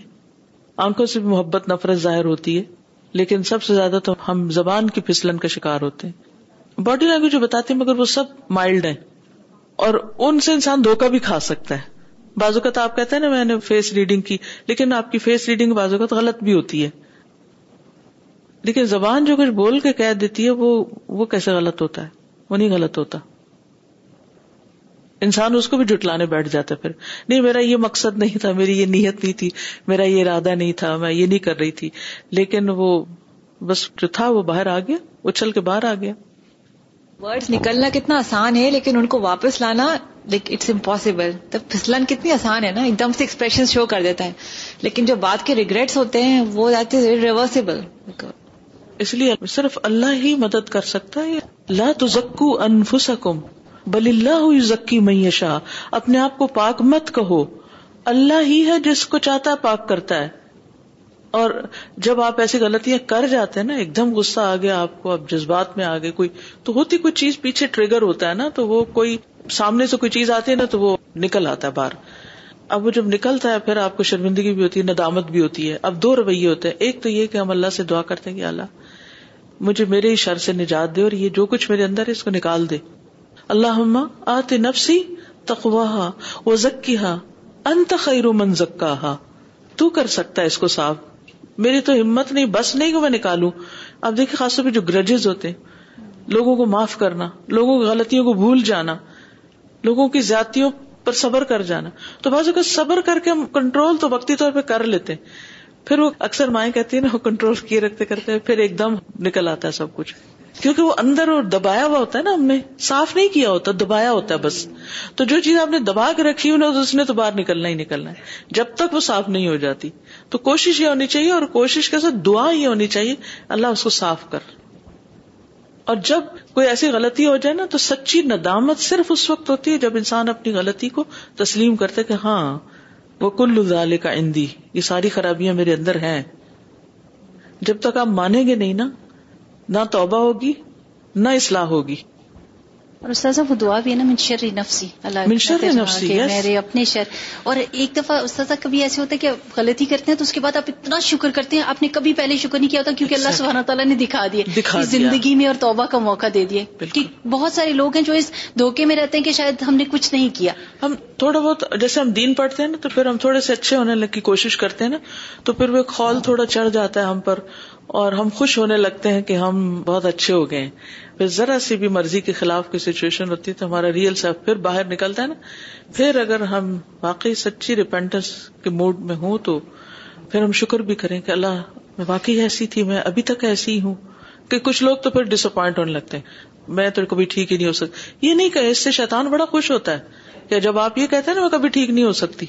آنکھوں سے بھی محبت، نفرت ظاہر ہوتی ہے۔ لیکن سب سے زیادہ تو ہم زبان کی پھسلن کا شکار ہوتے ہیں۔ باڈی لینگویج جو بتاتی مگر وہ سب مائلڈ ہے اور ان سے انسان دھوکا بھی کھا سکتا ہے۔ بازو کا تو آپ کہتے ہیں نا، میں نے فیس ریڈنگ کی، لیکن آپ کی فیس ریڈنگ بازو کا تو غلط بھی ہوتی ہے۔ لیکن زبان جو کچھ بول کے کہہ دیتی ہے، وہ وہ کیسے غلط ہوتا ہے؟ وہ نہیں غلط ہوتا۔ انسان اس کو بھی جٹلانے بیٹھ جاتا پھر۔ نہیں میرا یہ مقصد نہیں تھا میری یہ نیت نہیں تھی میرا یہ ارادہ نہیں تھا میں یہ نہیں کر رہی تھی۔ لیکن وہ بس جو تھا وہ باہر آ گیا اچھل کے باہر آ گیا۔ ورڈ نکلنا کتنا آسان ہے لیکن ان کو واپس لانا لائک اٹس امپاسبل تب پھسلن کتنی آسان ہے نا ایک دم سے ایکسپریشن شو کر دیتا ہے۔ لیکن جو بات کے ریگریٹس ہوتے ہیں وہ جاتے ریورسبل اس لیے صرف اللہ ہی مدد کر سکتا ہے۔ لا تزکو انفسکم۔ بل اللہ ذکی میشا اپنے آپ کو پاک مت کہو۔ اللہ ہی ہے جس کو چاہتا ہے پاک کرتا ہے۔ اور جب آپ ایسی غلطیاں کر جاتے ہیں نا، ایک دم غصہ آ گیا آپ کو اب جذبات میں آگے کوئی تو ہوتی کوئی چیز پیچھے ٹریگر ہوتا ہے نا، تو وہ کوئی سامنے سے کوئی چیز آتی ہے نا، تو وہ نکل آتا ہے باہر۔ اب وہ جب نکلتا ہے، پھر آپ کو شرمندگی بھی ہوتی ہے، ندامت بھی ہوتی ہے۔ اب دو رویے ہوتے ہیں، ایک تو یہ کہ ہم اللہ سے دعا کرتے ہیں کہ اللہ، مجھے میرے ہی شر سے نجات دے اور یہ جو کچھ میرے اندر ہے، اس کو نکال دے۔ اللہ آتے نفسی تخواہ وہ ذکی ہا انت خیر من زکا تو کر سکتا ہے اس کو صاف۔ میری تو ہمت نہیں، بس نہیں کہ میں نکالوں۔ اب دیکھیں خاص طور پہ جو گرجز ہوتے لوگوں کو معاف کرنا، لوگوں کی غلطیوں کو بھول جانا، لوگوں کی زیادتیوں پر صبر کر جانا۔ تو بعض اوقات صبر کر کے ہم کنٹرول تو وقتی طور پہ کر لیتے پھر وہ اکثر مائیں کہتی ہیں نا، وہ کنٹرول کیے رکھتے کرتے پھر ایک دم نکل آتا ہے سب کچھ۔ کیونکہ وہ اندر اور دبایا ہوا ہوتا ہے نا ہم نے، صاف نہیں کیا ہوتا، دبایا ہوتا ہے بس۔ تو جو چیز آپ نے دبا کے رکھی ہوئی اس نے تو باہر نکلنا ہی نکلنا ہے۔ جب تک وہ صاف نہیں ہو جاتی۔ تو کوشش یہ ہونی چاہیے اور کوشش کے ساتھ دعا یہ ہونی چاہیے، اللہ اس کو صاف کر۔ اور جب کوئی ایسی غلطی ہو جائے نا، تو سچی ندامت صرف اس وقت ہوتی ہے جب انسان اپنی غلطی کو تسلیم کرتے کہ ہاں وہ کل ظال کا اندی یہ ساری خرابیاں میرے اندر ہیں۔ جب تک آپ مانیں گے نہیں نا نہ توبہ ہوگی نہ اصلاح ہوگی۔ اور استاذہ وہ دعا بھی ہے نا منشر نفسی اللہ منشر نفسی میرے اپنے شر۔ اور ایک دفعہ استاذہ کبھی ایسے ہوتا ہے کہ غلطی کرتے ہیں تو اس کے بعد آپ اتنا شکر کرتے ہیں آپ نے کبھی پہلے شکر نہیں کیا ہوتا کیونکہ اللہ سبحانہ تعالیٰ نے دکھا دیا۔ زندگی میں اور توبہ کا موقع دے دیے۔ بہت سارے لوگ ہیں جو اس دھوکے میں رہتے ہیں کہ شاید ہم نے کچھ نہیں کیا۔ ہم تھوڑا بہت جیسے ہم دین پڑھتے ہیں نا تو پھر ہم تھوڑے سے اچھے ہونے کی کوشش کرتے ہیں نا تو پھر وہ خول تھوڑا چڑھ جاتا ہے ہم پر۔ اور ہم خوش ہونے لگتے ہیں کہ ہم بہت اچھے ہو گئے پھر ذرا سی بھی مرضی کے خلاف کی سچویشن ہوتی ہے تو ہمارا ریئل سیلف پھر باہر نکلتا ہے نا۔ پھر اگر ہم واقعی سچی ریپینٹنس کے موڈ میں ہوں تو پھر ہم شکر بھی کریں کہ اللہ میں واقعی ایسی تھی، میں ابھی تک ایسی ہوں کہ کچھ لوگ تو پھر ڈس اپوائنٹ ہونے لگتے ہیں۔ میں تو کبھی ٹھیک ہی نہیں ہو سکتی۔ یہ نہیں کہ اس سے شیطان بڑا خوش ہوتا ہے کہ جب آپ یہ کہتے ہیں نا، میں کبھی ٹھیک نہیں ہو سکتی۔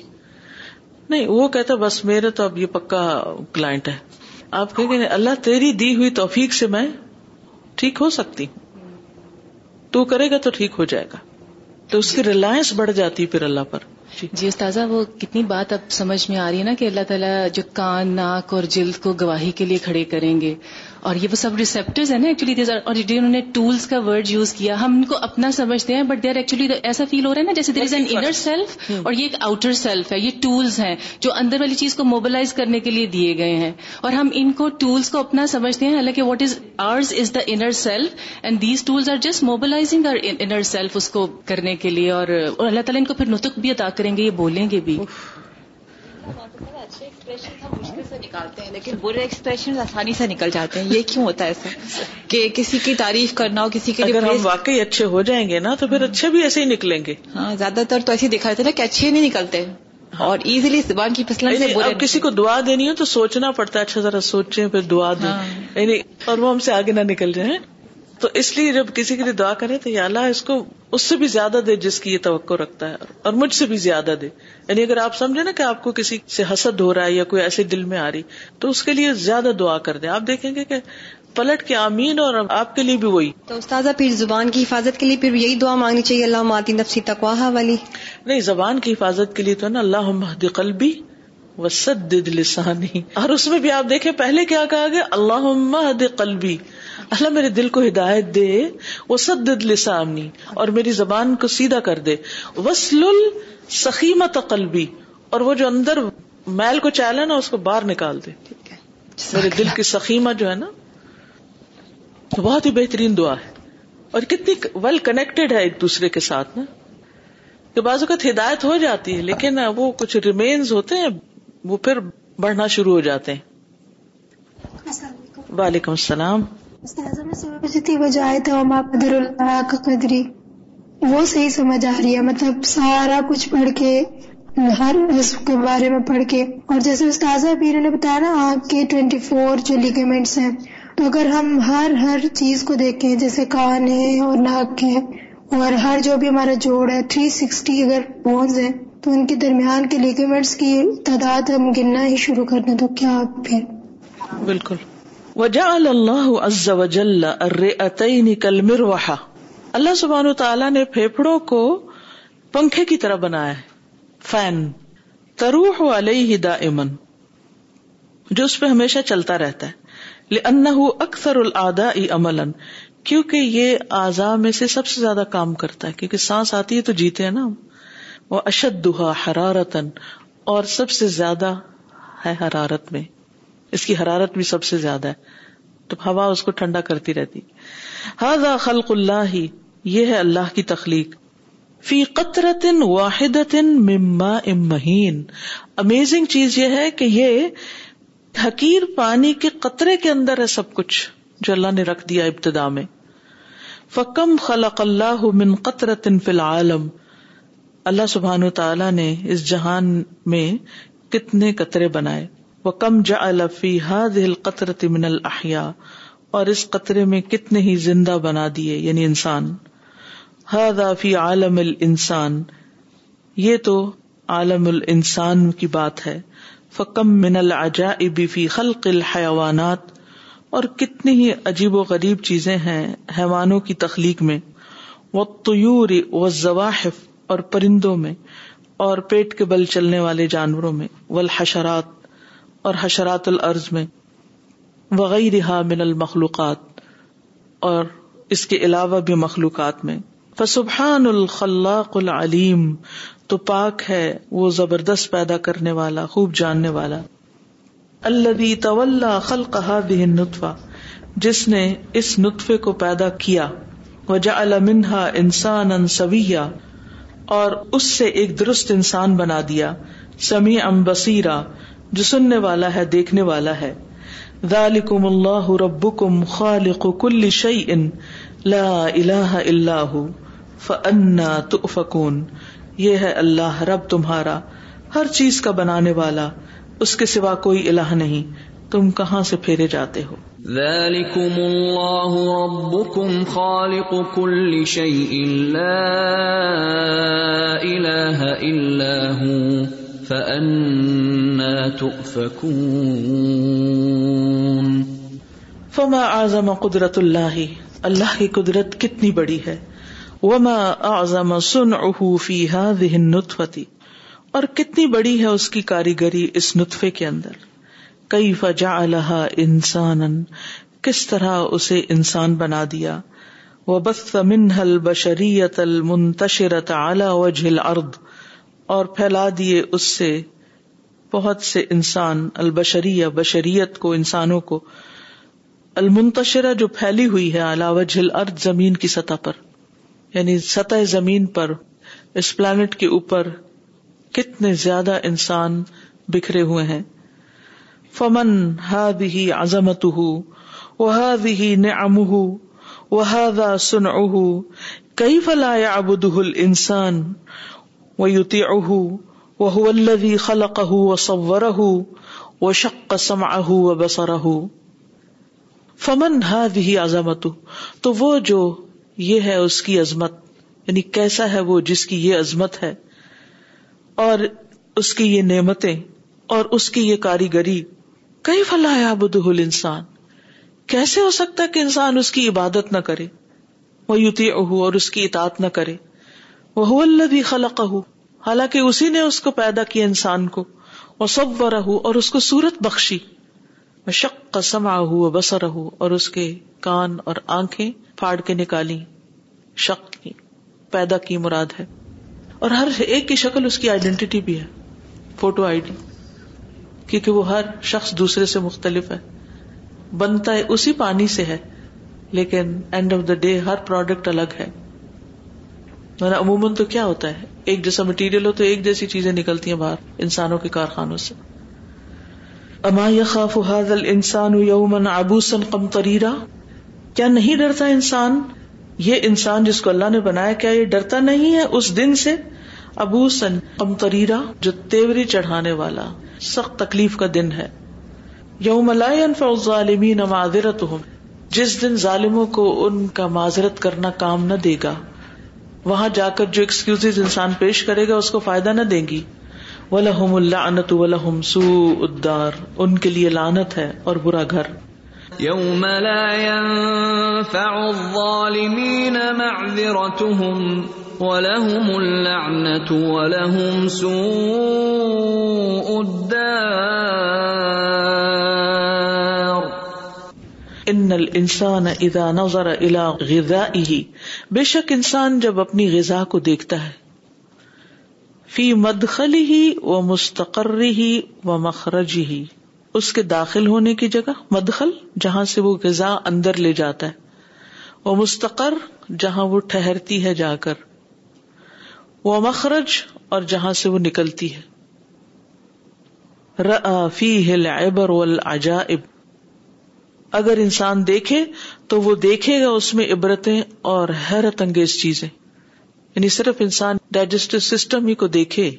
نہیں، وہ کہتا بس میرے تو اب یہ پکا کلائنٹ ہے۔ آپ کہیں گے اللہ تیری دی ہوئی توفیق سے میں ٹھیک ہو سکتی۔ تو کرے گا تو ٹھیک ہو جائے گا۔ تو اس کی ریلائنس بڑھ جاتی پھر اللہ پر۔ جی, جی، استاذہ وہ کتنی بات اب سمجھ میں آ رہی ہے نا کہ اللہ تعالیٰ جو کان ناک اور جلد کو گواہی کے لیے کھڑے کریں گے۔ اور یہ وہ سب ریسپٹرز ہیں نا ایکچولی اور انہوں نے ٹولس کا ورڈ یوز کیا۔ ہم ان کو اپنا سمجھتے ہیں بٹ دیر ایکچولی ایسا فیل ہو رہا ہے نا جیسے there is an inner self اور یہ ایک آؤٹر سیلف ہے یہ ٹولس ہیں جو اندر والی چیز کو موبلائز کرنے کے لیے دیے گئے ہیں۔ اور ہم ان کو ٹولس کو اپنا سمجھتے ہیں حالانکہ what is ours is the inner self and these tools are just mobilizing our inner self اس کو کرنے کے لیے اور اللہ تعالیٰ ان کو پھر نتک بھی ادا کریں گے یہ بولیں گے بھی۔ مشکل سے نکالتے ہیں لیکن برے ایکسپریشن آسانی سے نکل جاتے ہیں۔ یہ کیوں ہوتا ہے ایسا؟ کہ کسی کی تعریف کرنا ہو کسی کے اگر ہم واقعی اچھے ہو جائیں گے نا تو پھر اچھے بھی ایسے ہی نکلیں گے۔ ہاں زیادہ تر تو ایسے ہی دکھاتے نا کہ اچھے نہیں نکلتے۔ اور ایزیلی زبان کی پسلن سے یعنی کسی کو دعا دینی ہو تو سوچنا پڑتا ہے اچھا ذرا سوچیں پھر دعا دیں۔ ہاں۔ یعنی اور وہ ہم سے آگے نہ نکل جائیں۔ تو اس لیے جب کسی کے لیے دعا کرے تو یا اللہ اس کو اس سے بھی زیادہ دے جس کی یہ توقع رکھتا ہے اور مجھ سے بھی زیادہ دے۔ یعنی اگر آپ سمجھے نا کہ آپ کو کسی سے حسد ہو رہا ہے یا کوئی ایسے دل میں آ رہی تو اس کے لیے زیادہ دعا کر دیں۔ آپ دیکھیں گے کہ پلٹ کے آمین اور آپ کے لیے بھی وہی۔ تو استاذہ پھر زبان کی حفاظت کے لیے پھر یہی دعا مانگنی چاہیے اللہ ماتی نفسی تقواہ والی۔ نہیں زبان کی حفاظت کے لیے تو نا اللہ مہد قلبی وسد لسانی۔ اور اس میں بھی آپ دیکھیں پہلے کیا کہا گیا؟ اللہ مہد قلبی۔ اللہ میرے دل کو ہدایت دے وہ سد لسانی اور میری زبان کو سیدھا کر دے۔ وسل سخیمت قلبی اور وہ جو اندر میل کو چالا نا اس کو باہر نکال دے۔ میرے دل کی سخیمہ جو ہے نا بہت ہی بہترین دعا ہے۔ اور کتنی ویل کنیکٹڈ ہے ایک دوسرے کے ساتھ نا۔ کہ بعض اوقات ہدایت ہو جاتی ہے لیکن وہ کچھ ریمینز ہوتے ہیں وہ پھر بڑھنا شروع ہو جاتے ہیں۔ وعلیکم السلام۔ قدری۔ وہ صحیح سمجھ آ رہی ہے مطلب سارا کچھ پڑھ کے، ہر رسم کے بارے میں پڑھ کے۔ اور جیسے استاذہ پیر نے بتایا نا، آنکھ کے ٹوینٹی فور جو لیگمنٹس ہیں۔ تو اگر ہم ہر ہر چیز کو دیکھیں، جیسے کان ہے اور ناک ہے، اور ہر جو بھی ہمارا جوڑ ہے تھری سکسٹی اگر بونز ہیں، تو ان کے درمیان کے لیگمنٹس کی تعداد ہم گننا ہی شروع کر دیں تو کیا پھر؟ بالکل۔ وجعل اللہ عز وجل الرئتین کالمروحہ اللہ سبحانہ تعالیٰ نے پھیپڑوں کو پنکھے کی طرح بنایا ہے. فین. تروح علیہ دائما. جو اس پہ ہمیشہ چلتا رہتا ہے. لأنه اکثر العداء عملا. کیونکہ یہ اعضاء میں سے سب سے زیادہ کام کرتا ہے. کیونکہ سانس آتی ہے تو جیتے ہیں نا وہ اشدھا حرارتن اور سب سے زیادہ ہے حرارت میں. اس کی حرارت بھی سب سے زیادہ ہے۔ تو ہوا اس کو ٹھنڈا کرتی رہتی۔ ہاضا خلق اللہ ہی یہ ہے اللہ کی تخلیق۔ فی قطرت واحد مما امہین امیزنگ چیز یہ ہے کہ یہ حقیر پانی کے قطرے کے اندر ہے سب کچھ، جو اللہ نے رکھ دیا ابتدا میں۔ فکم خلق اللہ من قطرت فی العالم۔ اللہ سبحان تعالی نے اس جہان میں کتنے قطرے بنائے۔ وہ کم جا الفی حاد القطرت من الحیا اور اس قطرے میں کتنے ہی زندہ بنا دیے یعنی انسان۔ فی عالم الانسان یہ تو عالم الانسان کی بات ہے۔ فکم من العجائب فی خلق الحیوانات اور کتنی ہی عجیب و غریب چیزیں ہیں حیوانوں کی تخلیق میں۔ وہ طیور و ضواحف اور پرندوں میں اور پیٹ کے بل چلنے والے جانوروں میں۔ والحشرات۔ اور حشرات الارض میں وغیرہ من المخلوقات، اور اس کے علاوہ بھی مخلوقات میں۔ فسبحان الخلاق العلیم، تو پاک ہے وہ زبردست پیدا کرنے والا، خوب جاننے والا۔ الذي طول خلق هذه النطفه جس نے اس نطفے کو پیدا کیا، وجعل منها انسانا سویا اور اس سے ایک درست انسان بنا دیا سمیع بصیرا جو سننے والا ہے، دیکھنے والا ہے۔ ذالکم اللہ ربکم خالق کل شیء لا الہ الا ہو، فانا تؤفکون۔ یہ ہے اللہ، رب تمہارا۔ ہر چیز کا بنانے والا، اس کے سوا کوئی الہ نہیں۔ تم کہاں سے پھیرے جاتے ہو؟ ذلكم الله ربكم خالق كل شيء لا اله الا هو فأنا تؤفكون فما اعظم قدرت اللہ اللہ کی قدرت کتنی بڑی ہے؟ وما اعظم صنعه في هذه النطفه اور کتنی بڑی ہے اس کی کاریگری اس نطفے کے اندر؟ کئی جعلها انسانا کس طرح اسے انسان بنا دیا؟ وبث منها البشرية المنتشرة على وجه الارض اور پھیلا دیے اس سے بہت سے انسان البشریہ بشریت کو، انسانوں کو، المنتشرہ جو پھیلی ہوئی ہے علاوہ جھل ارد زمین کی سطح پر۔ یعنی سطح زمین پر، اس پلانٹ کے اوپر کتنے زیادہ انسان بکھرے ہوئے ہیں۔ فمن ہاد ہی عظمت وہ ہی نعم وہ سن اہ کئی فلا ابد انسان وہ یوتی اہ وہ الذي خلقه وصوره وشق سمعه وبصره فمن هذه عظمته؟ تو وہ جو یہ ہے اس کی عظمت یعنی کیسا ہے وہ جس کی یہ عظمت ہے؟ اور اس کی یہ نعمتیں اور اس کی یہ کاریگری کئی فلاح بدہ انسان کیسے ہو سکتا ہے کہ انسان اس کی عبادت نہ کرے؟ وہ یوتی اہو اور اس کی اطاعت نہ کرے؟ وہ اللہ بھی خلق حالانکہ اسی نے اس کو پیدا کیا انسان کو. وہ سب اور اس کو سورت بخشی. شک کا سما ہو بسر اور اس کے کان اور آنکھیں پھاڑ کے نکالی. شک کی. پیدا کی مراد ہے. اور ہر ایک کی شکل اس کی آئیڈینٹی بھی ہے. فوٹو آئی ڈی کیونکہ وہ ہر شخص دوسرے سے مختلف ہے. بنتا ہے اسی پانی سے ہے. لیکن اینڈ آف دا ڈے ہر پروڈکٹ الگ ہے. عموماً تو کیا ہوتا ہے؟ ایک جیسا مٹیریل ہو تو ایک جیسی چیزیں نکلتی ہیں باہر، انسانوں کے کارخانوں سے۔ اما یخاف هذا الانسان یوما عبوسا قمطریرا۔ کیا نہیں ڈرتا انسان؟ یہ انسان جس کو اللہ نے بنایا، کیا یہ ڈرتا نہیں ہے اس دن سے؟ ابو سن قمطریرا، جو تیوری چڑھانے والا، سخت تکلیف کا دن ہے۔ یوم لا ينفع الظالمین معذرتهم۔ جس دن ظالموں کو ان کا معذرت کرنا کام نہ دے گا۔ وہاں جا کر جو ایکسکیوز انسان پیش کرے گا، اس کو فائدہ نہ دیں گی۔ ولہم اللعنت ولہم سوء الدار۔ ان کے لیے لعنت ہے اور برا گھر۔ یوم لا ينفع الظالمین معذرتهم ولہم اللعنت ولہم سوء الدار۔ ان الانسان اذا نظر الى غذائه، بے شک انسان جب اپنی غذا کو دیکھتا ہے، فی مدخله ومستقره ومخرجه اس کے داخل ہونے کی جگہ، مدخل، جہاں سے وہ غذا اندر لے جاتا ہے وہ مستقر، جہاں وہ ٹھہرتی ہے جا کر وہ مخرج، اور جہاں سے وہ نکلتی ہے۔ فی العبر والعجائب۔ اگر انسان دیکھے تو وہ دیکھے گا اس میں عبرتیں اور حیرت انگیز چیزیں۔ یعنی صرف انسان ڈائجسٹو سسٹم ہی کو دیکھے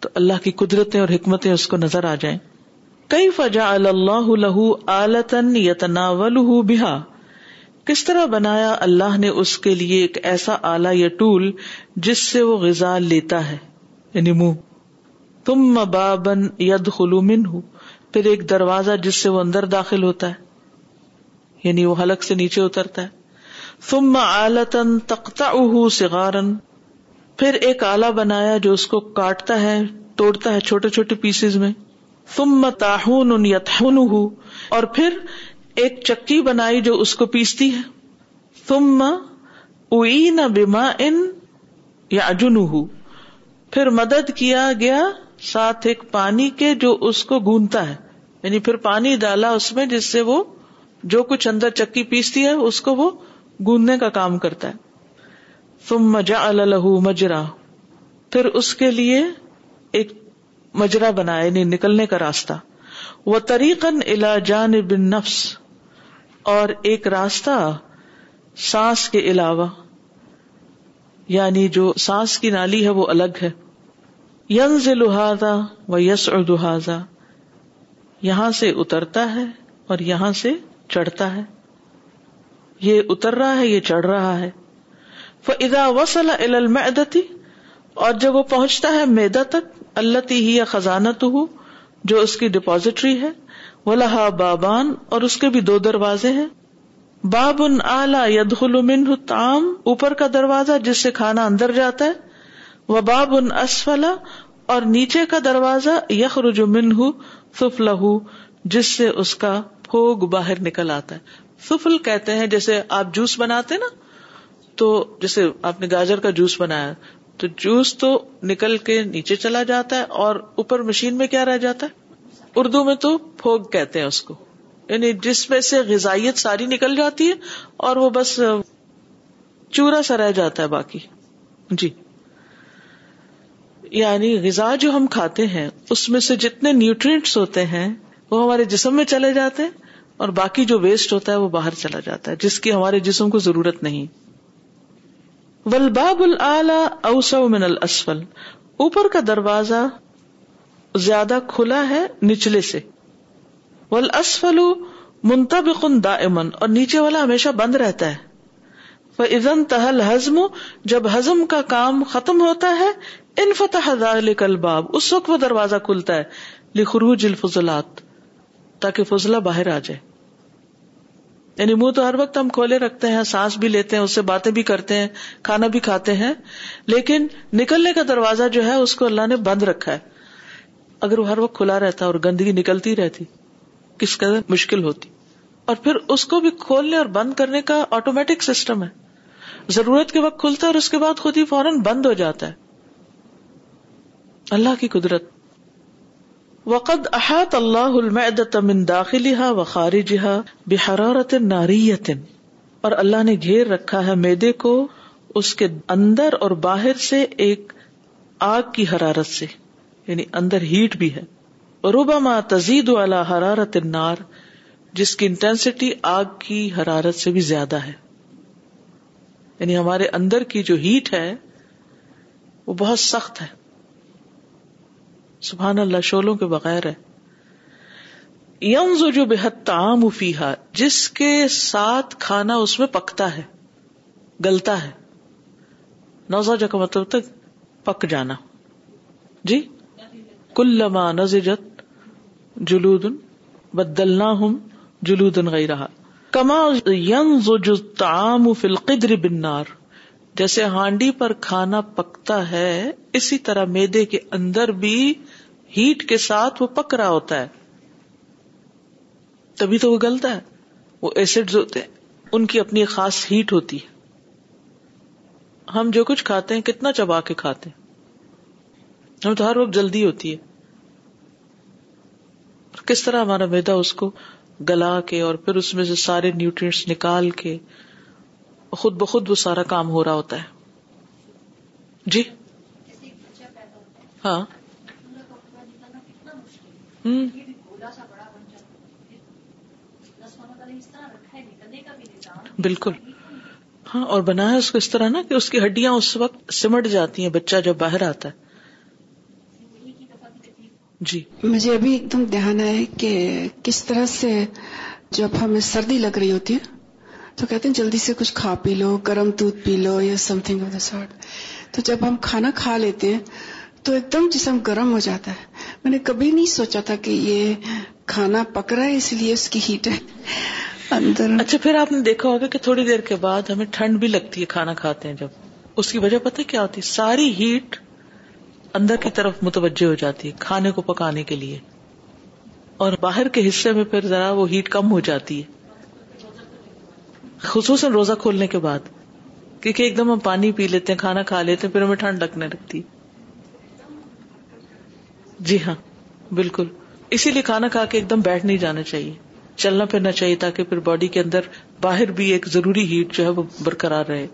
تو اللہ کی قدرتیں اور حکمتیں اس کو نظر آ جائیں۔ کئی فجا اللہ لہو آلتن یتناول بہا؟ کس طرح بنایا اللہ نے اس کے لیے ایک ایسا آلہ یا ٹول جس سے وہ غذا لیتا ہے؟ یعنی منہ۔ تم بابن ید خلو من ہوں پھر ایک دروازہ جس سے وہ اندر داخل ہوتا ہے۔ یعنی وہ حلق سے نیچے اترتا ہے۔ ثم آلتن تختا سگارن پھر ایک آلہ بنایا جو اس کو کاٹتا ہے، توڑتا ہے چھوٹے چھوٹے پیسز میں۔ ثم تاہون یتحن اور پھر ایک چکی بنائی جو اس کو پیستی ہے۔ ثم اوین بما ان یا اجن پھر مدد کیا گیا ساتھ ایک پانی کے جو اس کو گونتا ہے۔ یعنی پھر پانی ڈالا اس میں جس سے وہ جو کچھ اندر چکی پیستی ہے، اس کو وہ گوندنے کا کام کرتا ہے۔ تم مجا الح مجرا۔ پھر اس کے لیے ایک مجرا بنایا یعنی نکلنے کا راستہ۔ وہ تریقن الا جان بن نفس اور ایک راستہ سانس کے علاوہ یعنی جو سانس کی نالی ہے، وہ الگ ہے۔ ینز لہذا و یس اور یہاں سے اترتا ہے اور یہاں سے چڑھتا ہے۔ یہ اتر رہا ہے، یہ چڑھ رہا ہے۔ ادا وسل المعدتی اور جب وہ پہنچتا ہے میدا تک اللہ تی ہی یا خزانت ہو جو اس کی ڈپوزٹری ہے وہ لہا بابان، اور اس کے بھی دو دروازے ہیں۔ باب ان اعلی یدخل منہ تام اوپر کا دروازہ جس سے کھانا اندر جاتا ہے۔ وہ باب ان اسفلا اور نیچے کا دروازہ یخرج منہ سفلہ جس سے اس کا پھوگ باہر نکل آتا ہے۔ سفل کہتے ہیں، جیسے آپ جوس بناتے نا، تو جیسے آپ نے گاجر کا جوس بنایا، تو جوس تو نکل کے نیچے چلا جاتا ہے اور اوپر مشین میں کیا رہ جاتا ہے؟ اردو میں تو پھوگ کہتے ہیں اس کو۔ یعنی جس میں سے غذائیت ساری نکل جاتی ہے اور وہ بس چورا سا رہ جاتا ہے باقی۔ جی۔ یعنی غذا جو ہم کھاتے ہیں، اس میں سے جتنے نیوٹرینٹس ہوتے ہیں وہ ہمارے جسم میں چلے جاتے ہیں اور باقی جو ویسٹ ہوتا ہے وہ باہر چلا جاتا ہے، جس کی ہمارے جسم کو ضرورت نہیں۔ ولباب اوسع من الاسفل اوپر کا دروازہ زیادہ کھلا ہے نچلے سے۔ ول اسفل منتبق دائمن اور نیچے والا ہمیشہ بند رہتا ہے۔ ازن تہل ہزم جب ہزم کا کام ختم ہوتا ہے ان فتح باب اس وقت وہ دروازہ کھلتا ہے۔ لخروج الفضلات۔ تاکہ فضلہ باہر آ جائے۔ یعنی منہ تو ہر وقت ہم کھولے رکھتے ہیں، سانس بھی لیتے ہیں، اس سے باتیں بھی کرتے ہیں، کھانا بھی کھاتے ہیں، لیکن نکلنے کا دروازہ جو ہے، اس کو اللہ نے بند رکھا ہے۔ اگر وہ ہر وقت کھلا رہتا اور گندگی نکلتی رہتی، کس قدر مشکل ہوتی۔ اور پھر اس کو بھی کھولنے اور بند کرنے کا آٹومیٹک سسٹم ہے۔ ضرورت کے وقت کھلتا ہے اور اس کے بعد خود ہی فوراً بند ہو جاتا ہے۔ اللہ کی قدرت۔ وقد احاط اللہ المعدة من داخلها وخارجها بحرارة نارية اور اللہ نے گھیر رکھا ہے میدے کو اس کے اندر اور باہر سے ایک آگ کی حرارت سے یعنی اندر ہیٹ بھی ہے۔ ربما تزید على حرارت النار، جس کی انٹینسٹی آگ کی حرارت سے بھی زیادہ ہے۔ یعنی ہمارے اندر کی جو ہیٹ ہے، وہ بہت سخت ہے۔ سبحان اللہ شولوں کے بغیر ہے۔ یم جو بےحد تعام فیحا جس کے ساتھ کھانا اس میں پکتا ہے، گلتا ہے۔ نوزا کا مطلب تک پک جانا۔ جی؟ کل نزجت جلود بدلنا ہوں جلود گئی رہا کما یم تعام فی بنار جیسے ہانڈی پر کھانا پکتا ہے، اسی طرح میدے کے اندر بھی ہیٹ کے ساتھ وہ پک رہا ہوتا ہے۔ تبھی تو وہ گلتا ہے۔ وہ ایسڈ ہوتے ہیں۔ ان کی اپنی خاص ہیٹ ہوتی ہے۔ ہم جو کچھ کھاتے ہیں، کتنا چبا کے کھاتے ہیں۔ ہم تو ہر وقت جلدی ہوتی ہے۔ کس طرح ہمارا میدا اس کو گلا کے اور پھر اس میں سے سارے نیوٹرینٹس نکال کے خود بخود وہ سارا کام ہو رہا ہوتا ہے۔ جی؟ ہاں۔ بالکل۔ ہاں اور بنایا اس کو اس طرح نا کہ اس کی ہڈیاں اس وقت سمٹ جاتی ہیں، بچہ جب باہر آتا ہے۔ جی۔ مجھے ابھی ایک دم دھیان آیا کہ کس طرح سے جب ہمیں سردی لگ رہی ہوتی ہے، تو کہتے ہیں جلدی سے کچھ کھا پی لو، گرم دودھ پی لو یا something of the sort تو جب ہم کھانا کھا لیتے ہیں تو ایک دم جسم گرم ہو جاتا ہے۔ میں نے کبھی نہیں سوچا تھا کہ یہ کھانا پک رہا ہے، اس لیے اس کی ہیٹ ہے۔ اندر۔ اچھا پھر آپ نے دیکھا ہوگا کہ تھوڑی دیر کے بعد ہمیں ٹھنڈ بھی لگتی ہے کھانا کھاتے ہیں جب۔ اس کی وجہ پتہ کیا ہوتی ہے؟ ساری ہیٹ اندر کی طرف متوجہ ہو جاتی ہے کھانے کو پکانے کے لیے۔ اور باہر کے حصے میں پھر ذرا وہ ہیٹ کم ہو جاتی ہے۔ خصوصاً روزہ کھولنے کے بعد۔ کیونکہ ایک دم ہم پانی پی لیتے ہیں، کھانا کھا لیتے ہیں، پھر ہمیں ٹھنڈ لگنے لگتی ہے۔ جی ہاں بالکل۔ اسی لیے کھانا کھا کے ایک دم بیٹھ نہیں جانا چاہیے۔ چلنا پھرنا چاہیے تاکہ پھر باڈی کے اندر باہر بھی ایک ضروری ہیٹ جو ہے وہ برقرار رہے۔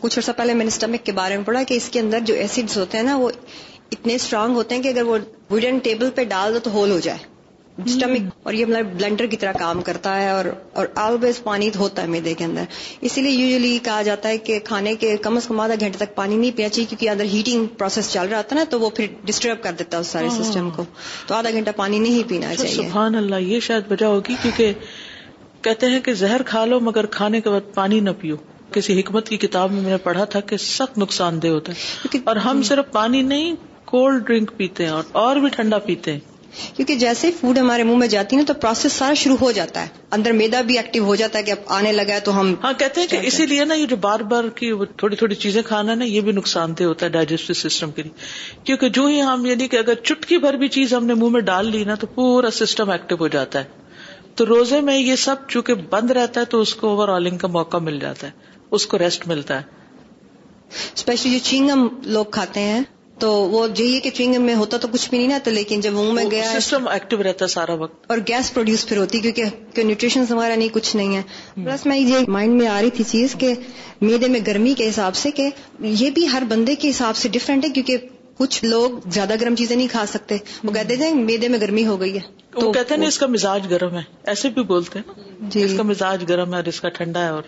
کچھ عرصہ پہلے میں نے اسٹمک کے بارے میں پڑھا کہ اس کے اندر جو ایسڈ ہوتے ہیں نا، وہ اتنے اسٹرانگ ہوتے ہیں کہ اگر وہ ووڈن ٹیبل پہ ڈال دو تو ہول ہو جائے۔ اسٹمک اور یہ ہمارا بلنڈر کی طرح کام کرتا ہے اور اور آلویز پانی ہوتا ہے میدے کے اندر۔ اسی لیے یوزلی کہا جاتا ہے کہ کھانے کے کم از کم آدھا گھنٹے تک پانی نہیں پینا چاہیے کیونکہ اندر ہیٹنگ پروسیس چل رہا تھا نا تو وہ پھر ڈسٹرب کر دیتا ہے اس سارے سسٹم کو۔ تو آدھا گھنٹہ پانی نہیں پینا چاہیے۔ سبحان اللہ یہ شاید وجہ ہوگی کیونکہ کہتے ہیں کہ زہر کھا لو مگر کھانے کے بعد پانی نہ پیو۔ کسی حکمت کی کتاب میں میں نے پڑھا تھا کہ سخت نقصان دہ ہوتا ہے۔ اور ہم صرف پانی نہیں کولڈ ڈرنک پیتے ہیں اور بھی ٹھنڈا پیتے ہیں۔ کیونکہ جیسے فوڈ ہمارے منہ میں جاتی ہے تو پروسیس سارا شروع ہو جاتا ہے۔ اندر میدا بھی ایکٹیو ہو جاتا ہے کہ اب آنے لگا ہے تو ہم ہاں کہتے ہیں کہ اسی لیے نا یہ جو بار بار کی تھوڑی تھوڑی چیزیں کھانا نا یہ بھی نقصان دہ ہوتا ہے ڈائجسٹو سسٹم کے لیے۔ کیونکہ جو ہی ہم یعنی کہ اگر چٹکی بھر بھی چیز ہم نے منہ میں ڈال لی نا تو پورا سسٹم ایکٹیو ہو جاتا ہے۔ تو روزے میں یہ سب چونکہ بند رہتا ہے تو اس کو اوور آلنگ کا موقع مل جاتا ہے اس کو ریسٹ ملتا ہے۔ اسپیشلی جو چینگم لوگ کھاتے ہیں تو وہ یہ کہ چوئنگ میں ہوتا تو کچھ بھی نہیں نا لیکن جب منہ میں گیا سسٹم ایکٹیو رہتا سارا وقت۔ اور گیس پروڈیوس پھر ہوتی کیونکہ نیوٹریشن ہمارا نہیں کچھ نہیں ہے۔ پلس میں یہ مائنڈ میں آ رہی تھی چیز کہ میدے میں گرمی کے حساب سے کہ یہ بھی ہر بندے کے حساب سے ڈفرینٹ ہے کیونکہ کچھ لوگ زیادہ گرم چیزیں نہیں کھا سکتے۔ وہ کہتے تھے میدے میں گرمی ہو گئی ہے۔ تو کہتے ہیں اس کا مزاج گرم ہے۔ ایسے بھی بولتے ہیں جی۔ اس کا مزاج گرم ہے اور اس کا ٹھنڈا ہے اور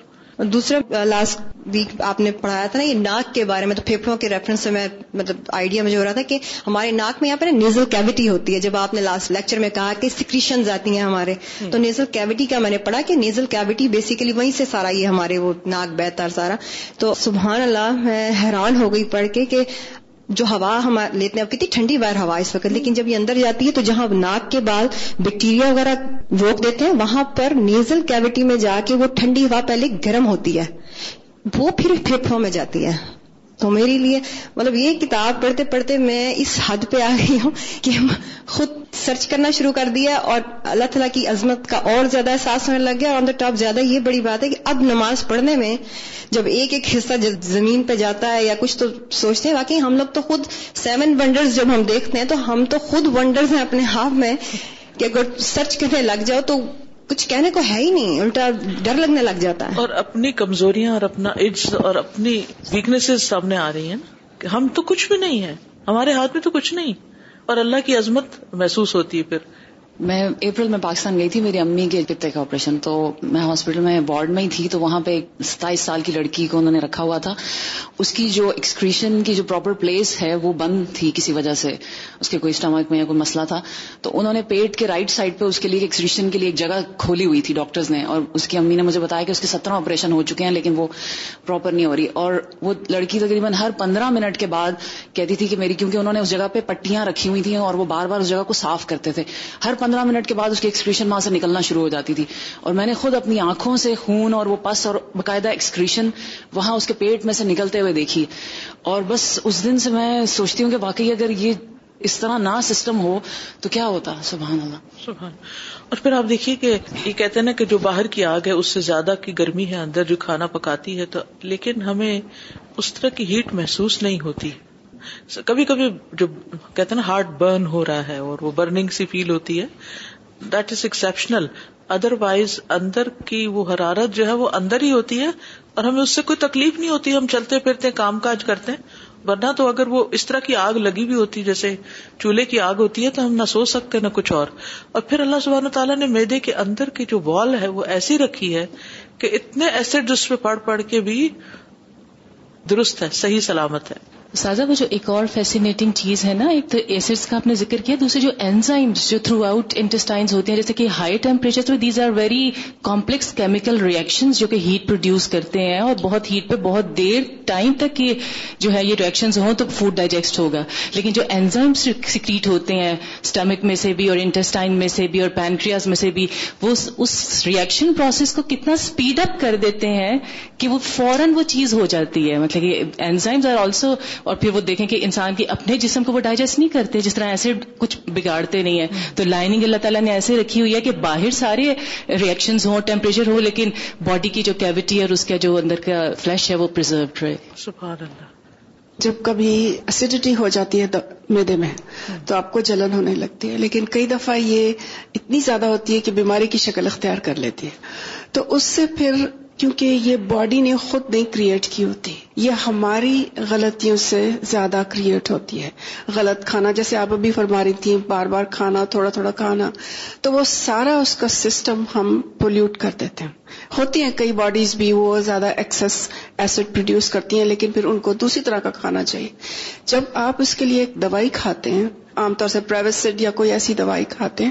دوسرا لاسٹ ویک آپ نے پڑھایا تھا نا یہ ناک کے بارے میں تو پھیپڑوں کے ریفرنس سے میں مطلب آئیڈیا مجھے ہو رہا تھا کہ ہمارے ناک میں یہاں پہ نیزل کیوٹی ہوتی ہے۔ جب آپ نے لاسٹ لیکچر میں کہا کہ سکریشن آتی ہیں ہمارے تو نیزل کیوٹی کا میں نے پڑھا کہ نیزل کیوٹی بیسیکلی وہیں سے سارا یہ ہمارے وہ ناک بہتر سارا۔ تو سبحان اللہ میں حیران ہو گئی پڑھ کے کہ جو ہوا ہم لیتے ہیں کتنی ٹھنڈی باہر ہوا اس وقت لیکن جب یہ اندر جاتی ہے تو جہاں ناک کے بعد بیکٹیریا وغیرہ روک دیتے ہیں وہاں پر نیزل کیوٹی میں جا کے وہ ٹھنڈی ہوا پہلے گرم ہوتی ہے۔ وہ پھر پھیپھڑوں میں جاتی ہے۔ تو میرے لیے مطلب یہ کتاب پڑھتے پڑھتے میں اس حد پہ آ گئی ہوں کہ خود سرچ کرنا شروع کر دیا اور اللہ تعالیٰ کی عظمت کا اور زیادہ احساس ہونے لگ گیا آن دا ٹاپ زیادہ یہ بڑی بات ہے کہ اب نماز پڑھنے میں جب ایک ایک حصہ زمین پہ جاتا ہے یا کچھ تو سوچتے ہیں، واقعی ہم لوگ تو خود سیون ونڈرز جب ہم دیکھتے ہیں تو ہم تو خود ونڈرز ہیں اپنے ہاتھ میں کہ اگر سرچ کرنے لگ جاؤ تو کچھ کہنے کو ہے ہی نہیں، الٹا ڈر لگنے لگ جاتا ہے۔ اور اپنی کمزوریاں اور اپنا ایڈز اور اپنی ویکنیس سامنے آ رہی ہیں کہ ہم تو کچھ بھی نہیں ہے ہمارے ہاتھ میں تو کچھ نہیں، اور اللہ کی عظمت محسوس ہوتی ہے پھر۔ میں اپریل میں پاکستان گئی تھی، میری امی کے پتے کا آپریشن تو میں ہاسپٹل میں وارڈ میں ہی تھی، تو وہاں پہ ستائیس سال کی لڑکی کو انہوں نے رکھا ہوا تھا۔ اس کی جو ایکسکریشن کی جو پراپر پلیس ہے، وہ بند تھی کسی وجہ سے۔ اس کے کوئی اسٹمک میں یا کوئی مسئلہ تھا۔ تو انہوں نے پیٹ کے رائٹ سائڈ پہ اس کے لیے ایکسکریشن کے لیے ایک جگہ کھولی ہوئی تھی ڈاکٹرز نے۔ اور اس کی امی نے مجھے بتایا کہ اس کے سترہ آپریشن ہو چکے ہیں، لیکن وہ پراپر نہیں ہو رہی۔ اور وہ لڑکی تقریباً ہر پندرہ منٹ کے بعد کہتی تھی کہ میری، کیونکہ انہوں نے اس جگہ پہ پٹیاں رکھی ہوئی تھیں اور وہ بار بار اس جگہ کو صاف کرتے تھے۔ ہر پندرہ منٹ کے بعد اس کی ایکسکریشن وہاں سے نکلنا شروع ہو جاتی تھی۔ اور میں نے خود اپنی آنکھوں سے خون اور وہ پس اور باقاعدہ ایکسکریشن وہاں اس کے پیٹ میں سے نکلتے ہوئے دیکھی۔ اور بس اس دن سے میں سوچتی ہوں کہ واقعی اگر یہ اس طرح نہ سسٹم ہو تو کیا ہوتا؟ سبحان اللہ۔ سبحان۔ اور پھر آپ دیکھیے کہ یہ کہتے ہیں نا کہ جو باہر کی آگ ہے، اس سے زیادہ کی گرمی ہے، اندر جو کھانا پکاتی ہے تو، لیکن ہمیں اس طرح کی ہیٹ محسوس نہیں ہوتی۔ کبھی کبھی جو کہتے ہیں نا ہارٹ برن ہو رہا ہے اور وہ برننگ سی فیل ہوتی ہے that is exceptional otherwise اندر کی وہ حرارت جو ہے وہ اندر ہی ہوتی ہے اور ہمیں اس سے کوئی تکلیف نہیں ہوتی، ہم چلتے پھرتے کام کاج کرتے ہیں۔ ورنہ تو اگر وہ اس طرح کی آگ لگی ہوئی ہوتی، جیسے چولہے کی آگ ہوتی ہے، تو ہم نہ سو سکتے نہ کچھ اور۔ اور پھر اللہ سبحانہ تعالیٰ نے میدے کے اندر کی جو وال ہے وہ ایسی رکھی ہے کہ اتنے ایسڈ اس پہ پڑھ پڑھ کے بھی درست ہے، صحیح سلامت ہے۔ سازا وہ جو ایک اور فیسینیٹنگ چیز ہے نا، ایک تو ایسڈس کا آپ نے ذکر کیا دوسرے جو انزائمس جو تھرو آؤٹ انٹسٹائنس ہوتے ہیں، جیسے کہ ہائی ٹیمپریچر تو these are very complex chemical reaction جو کہ ہیٹ پروڈیوس کرتے ہیں، اور بہت ہیٹ پہ بہت دیر ٹائم تک یہ جو ہے، یہ ریئیکشن ہوں تو فوڈ ڈائجسٹ ہوگا۔ لیکن جو انزائمس سیکریٹ ہوتے ہیں اسٹمک میں سے بھی اور انٹسٹائن میں سے بھی اور پینکریاز میں سے بھی، وہ اس ریئیکشن پروسیس کو کتنا اسپیڈ اپ کر دیتے ہیں کہ وہ فوراً وہ چیز ہو جاتی ہے۔ مطلب کہ انزائمز آر آلسو اور پھر وہ دیکھیں کہ انسان کے اپنے جسم کو وہ ڈائجسٹ نہیں کرتے جس طرح ایسڈ کچھ بگاڑتے نہیں ہیں۔ تو لائننگ اللہ تعالیٰ نے ایسے رکھی ہوئی ہے کہ باہر سارے ریئیکشن ہوں ٹیمپریچر ہو لیکن باڈی کی جو کیوٹی اور اس کا جو اندر کا فلیش ہے وہ پرزروڈ رہے۔ سبحان اللہ جب کبھی ایسیڈیٹی ہو جاتی ہے میدے میں تو آپ کو جلن ہونے لگتی ہے۔ لیکن کئی دفعہ یہ اتنی زیادہ ہوتی ہے کہ بیماری کی شکل اختیار کر لیتی ہے۔ تو اس سے پھر کیونکہ یہ باڈی نے خود نہیں کریٹ کی ہوتی۔ یہ ہماری غلطیوں سے زیادہ کریٹ ہوتی ہے۔ غلط کھانا، جیسے آپ ابھی فرما رہی تھیں، بار بار کھانا، تھوڑا تھوڑا کھانا، تو وہ سارا اس کا سسٹم ہم پولوٹ کر دیتے ہیں۔ ہوتی ہیں کئی باڈیز بھی وہ زیادہ ایکسس ایسڈ پروڈیوس کرتی ہیں، لیکن پھر ان کو دوسری طرح کا کھانا چاہیے۔ جب آپ اس کے لیے ایک دوائی کھاتے ہیں، عام طور سے پرائیویٹ یا کوئی ایسی دوائی کھاتے ہیں،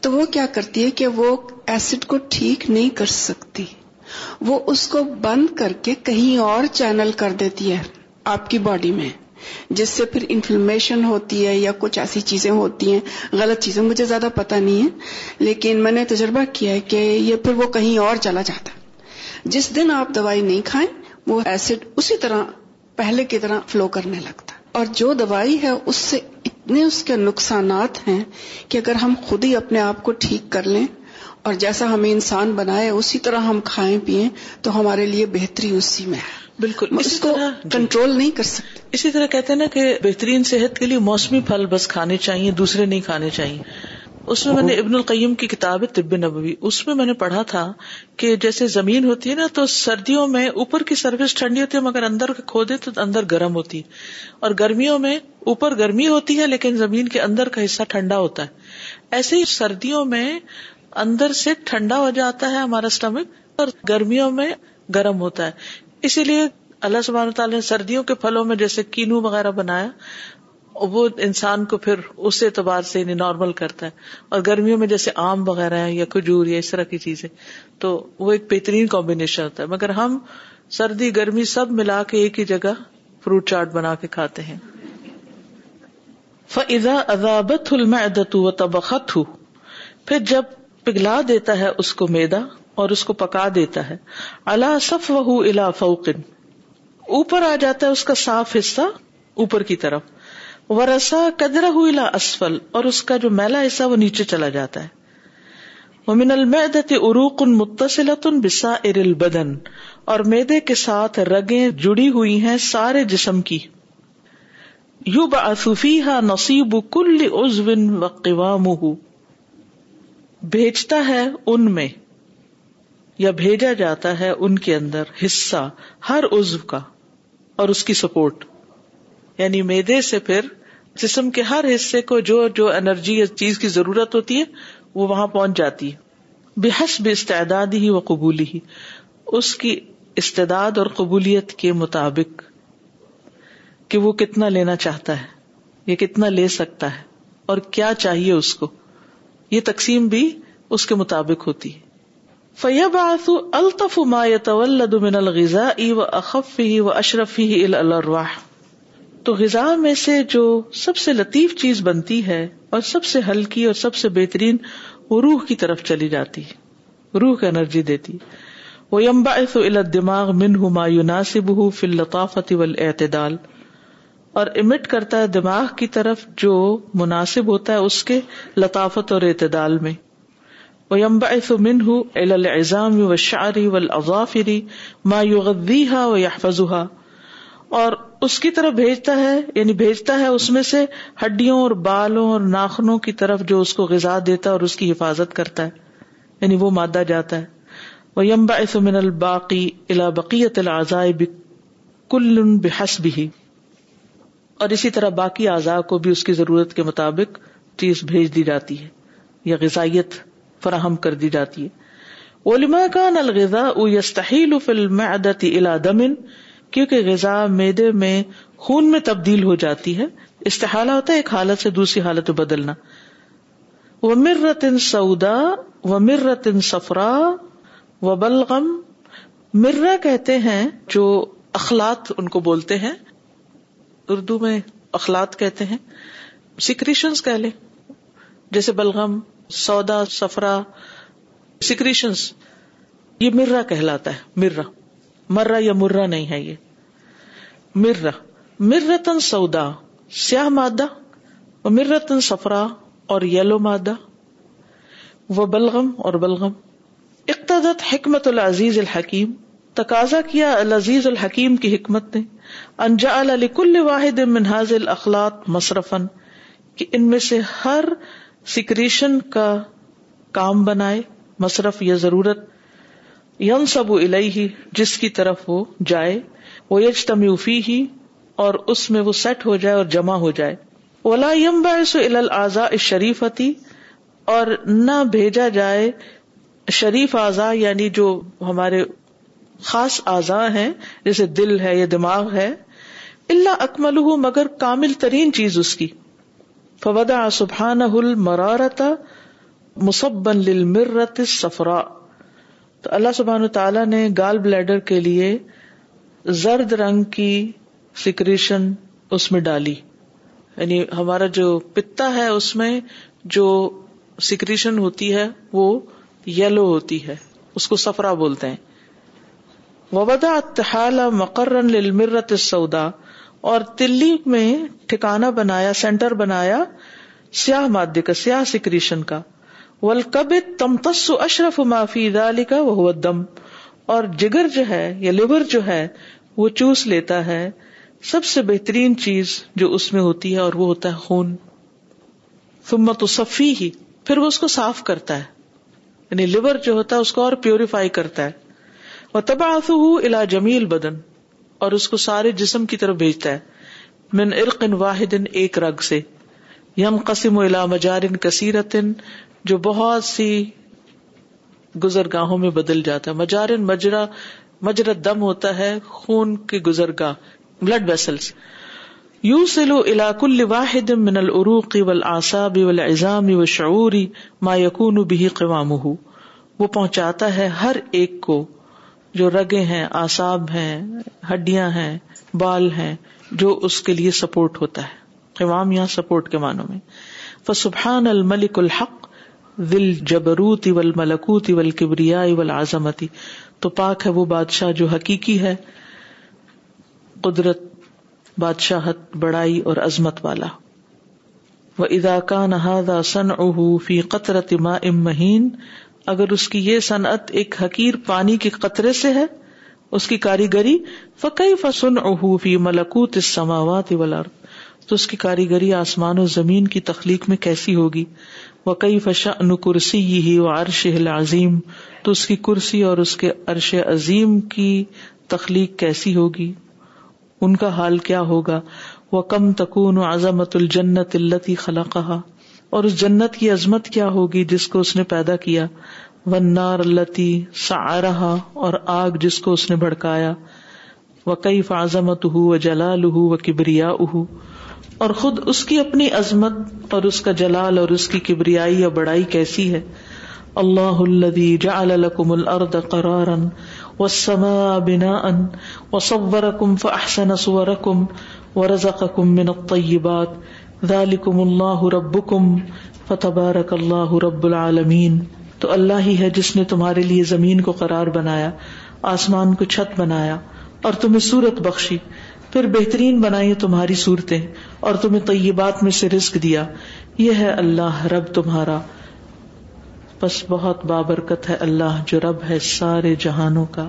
تو وہ کیا کرتی ہے کہ وہ ایسڈ کو ٹھیک نہیں کر سکتی۔ وہ اس کو بند کر کے کہیں اور چینل کر دیتی ہے آپ کی باڈی میں، جس سے پھر انفلمیشن ہوتی ہے یا کچھ ایسی چیزیں ہوتی ہیں۔ غلط چیزیں، مجھے زیادہ پتا نہیں ہے لیکن میں نے تجربہ کیا ہے کہ یہ پھر وہ کہیں اور چلا جاتا جس دن آپ دوائی نہیں کھائیں، وہ ایسڈ اسی طرح پہلے کی طرح فلو کرنے لگتا اور جو دوائی ہے، اس سے اتنے اس کے نقصانات ہیں کہ اگر ہم خود ہی اپنے آپ کو ٹھیک کر لیں اور جیسا ہمیں انسان بنائے اسی طرح ہم کھائیں پیئیں تو ہمارے لیے بہتری اسی میں ہے۔ بالکل۔ اس کو۔ کنٹرول نہیں کر سکتے۔ اسی طرح کہتے ہیں نا کہ بہترین صحت کے لیے موسمی پھل بس کھانے چاہیے دوسرے نہیں کھانے چاہیے۔ اس میں میں نے ابن القیم کی کتاب ہے طب نبوی اس میں میں نے پڑھا تھا کہ جیسے زمین ہوتی ہے نا تو سردیوں میں اوپر کی سروس ٹھنڈی ہوتی ہے مگر اندر کھودے تو اندر گرم ہوتی ہے۔ اور گرمیوں میں اوپر گرمی ہوتی ہے لیکن زمین کے اندر کا حصہ ٹھنڈا ہوتا ہے۔ ایسے ہی سردیوں میں اندر سے ٹھنڈا ہو جاتا ہے ہمارا اسٹمک اور گرمیوں میں گرم ہوتا ہے۔ اسی لیے اللہ سبحانہ تعالیٰ نے سردیوں کے پھلوں میں جیسے کینو وغیرہ بنایا، وہ انسان کو پھر اس اعتبار سے یعنی نارمل کرتا ہے۔ اور گرمیوں میں جیسے آم وغیرہ ہے یا کھجور یا اس طرح کی چیزیں، تو وہ ایک بہترین کمبینیشن ہوتا ہے۔ مگر ہم سردی، گرمی سب ملا کے ایک ہی جگہ فروٹ چاٹ بنا کے کھاتے ہیں۔ فضا ادابت المعدت و تبخت ہوں پھر جب پگھلا دیتا ہے اس کو میدا اور اس کو پکا دیتا ہے۔ اللہ صف وہ الا فوقن اوپر آ جاتا ہے اس کا صاف حصہ اوپر کی طرف۔ ورسا قدرہ الا اسفل اور اس کا جو میلا حصہ وہ نیچے چلا جاتا ہے۔ ومن المعدت عروق متصلت بسا ار بدن اور میدے کے ساتھ رگیں جڑی ہوئی ہیں سارے جسم کی۔ یو بافی نصیب کل عزو و بھیجتا ہے ان میں یا بھیجا جاتا ہے ان کے اندر حصہ ہر عزو کا اور اس کی سپورٹ۔ یعنی میدے سے پھر جسم کے ہر حصے کو جو جو انرجی یا چیز کی ضرورت ہوتی ہے وہ وہاں پہنچ جاتی ہے۔ بحث بے استعداد ہی و قبولی ہی۔ اس کی استعداد اور قبولیت کے مطابق کہ وہ کتنا لینا چاہتا ہے یا کتنا لے سکتا ہے اور کیا چاہیے اس کو۔ یہ تقسیم بھی اس کے مطابق ہوتی ہے۔ فیب آسو الطف ما يتولد من الغذاء و اخف ہی و اشرف ہی تو غذا میں سے جو سب سے لطیف چیز بنتی ہے اور سب سے ہلکی اور سب سے بہترین وہ روح کی طرف چلی جاتی روح کا انرجی دیتی وہ یمبا الى الدماغ منه ما يناسبه في اللطافه والاعتدال۔ اور امٹ کرتا ہے دماغ کی طرف جو مناسب ہوتا ہے اس کے لطافت اور اعتدال میں۔ وہ یمباف من ہُ و شعری و اضافری ما یغذیها و يحفظها اور اس کی طرف بھیجتا ہے یعنی بھیجتا ہے اس میں سے ہڈیوں اور بالوں اور ناخنوں کی طرف جو اس کو غذا دیتا ہے اور اس کی حفاظت کرتا ہے۔ یعنی وہ مادہ جاتا ہے۔ وہ یمبا من الباقی الا بقیت العزائے کل بحسبه۔ اور اسی طرح باقی اعضاء کو بھی اس کی ضرورت کے مطابق چیز بھیج دی جاتی ہے یا غذائیت فراہم کر دی جاتی ہے۔ علما کا نل غذا یستحیل فل میں الا دمن کیونکہ غذا میدے میں خون میں تبدیل ہو جاتی ہے۔ استحالہ ہوتا ہے ایک حالت سے دوسری حالت بدلنا۔ وہ مرت ان سعودا و مرت ان سفرا و بلغم مرا کہتے ہیں جو اخلاط ان کو بولتے ہیں اردو میں اخلاط کہتے ہیں سیکریشنس کہہ لیں۔ جیسے بلغم، سودا، سفرا سیکریشنس یہ مرا کہلاتا ہے مرا مرا یا مرا نہیں ہے یہ۔ مرا مرتن سودا، سیاہ مادہ۔ مرتن سفرا اور یلو مادہ۔ وہ بلغم اور بلغم۔ اقتدت حکمت العزیز الحکیم۔ تقاضا کیا العزیز الحکیم کی حکمت نے۔ انجا کل واحد منہاز الاخلاط مصرفن کہ ان میں سے ہر سکریشن کا کام بنائے، مصرف یا ضرورت۔ یم سب الہی جس کی طرف وہ جائے وہ یج تمیوفی ہی اور اس میں وہ سیٹ ہو جائے اور جمع ہو جائے۔ ولا یم باعث الازا شریفتی اور نہ بھیجا جائے شریف اعضا یعنی جو ہمارے خاص اعضا ہیں، جیسے دل ہے یا دماغ ہے اللہ اکمل مگر کامل ترین چیز اس کی۔ فودا سبحان مرارتا مصبن للمرت سفرا تو اللہ سبحان تعالیٰ نے گال بلیڈر کے لیے زرد رنگ کی سیکریشن اس میں ڈالی۔ یعنی ہمارا جو پتا ہے اس میں جو سیکریشن ہوتی ہے وہ یلو ہوتی ہے، اس کو سفرا بولتے ہیں۔ وبدا اتحال مقرر للمرت سودا اور تلی میں ٹھکانا بنایا، سینٹر بنایا سیاہ مادے کا، سیاہ سیکریشن کا۔ ولکب تمتس اشرف معافی دالی کا وہ دم اور جگر جو ہے، یا لیور جو ہے، وہ چوس لیتا ہے۔ سب سے بہترین چیز جو اس میں ہوتی ہے، اور وہ ہوتا ہے خون۔ فمت و صفی ہی پھر وہ اس کو صاف کرتا ہے۔ یعنی لیور جو ہوتا ہے، اس کو اور پیوریفائی کرتا ہے۔ وہ تباہ الا جمیل بدن، اور اس کو سارے جسم کی طرف بھیجتا ہے، من ارق واحد، ایک رگ سے۔ یم قسم الا مجارن کثیرتن جو بہت سی گزرگاہوں میں بدل جاتا ہے۔ مجارن مجرا مجرت دم ہوتا ہے خون کی گزرگاہ بلڈ ویسلس یو سلو علاق الواحد من العروق والآساب والعظام والشعور ما یکون به قوامه۔ وہ پہنچاتا ہے ہر ایک کو۔ جو رگے ہیں، آساب ہیں، ہڈیاں ہیں، بال ہیں، جو اس کے لیے سپورٹ ہوتا ہے۔ قوام یا سپورٹ کے معنوں میں۔ فسبحان الملک الحق دل جبروتی ول ملکوتی ول کبریائی ول آزمتی تو پاک ہے وہ بادشاہ جو حقیقی ہے، قدرت، بادشاہت، بڑائی اور عظمت والا۔ وہ اداکا سن اہ فی قطرت ما ام مہین اگر اس کی یہ صنعت ایک حقیر پانی کے قطرے سے ہے، اس کی کاریگری فقی فسن فی ملکوت السماوات والارض تو اس کی کاریگری آسمان و زمین کی تخلیق میں کیسی ہوگی؟ وہ کئی فشا ان کرسی ہی و عرش عظیم تو اس کی کرسی اور اس کے عرش عظیم کی تخلیق کیسی ہوگی؟ ان کا حال کیا ہوگا؟ وہ کم تکون عظمت الجنت التی خلا اور اس جنت کی عظمت کیا ہوگی جس کو اس نے پیدا کیا؟ ونار التی سا اور آگ جس کو اس نے بھڑکایا۔ وہ کئی فاضمت ہُو و جلال ہُو و کبریا اہ اور خود اس کی اپنی عظمت اور اس کا جلال اور اس کی کبریائی یا بڑائی کیسی ہے؟ اللہ الذي جعل لكم الارض قرارا والسماء بناء وصوركم فاحسن صوركم ورزقكم من الطيبات ذلكم الله ربكم فتبارك الله رب العالمین۔ تو اللہ ہی ہے جس نے تمہارے لیے زمین کو قرار بنایا، آسمان کو چھت بنایا، اور تمہیں صورت بخشی۔ پھر بہترین بنائی تمہاری صورتیں، اور تمہیں طیبات میں سے رزق دیا۔ یہ ہے اللہ رب تمہارا۔ بس بہت بابرکت ہے اللہ جو رب ہے سارے جہانوں کا۔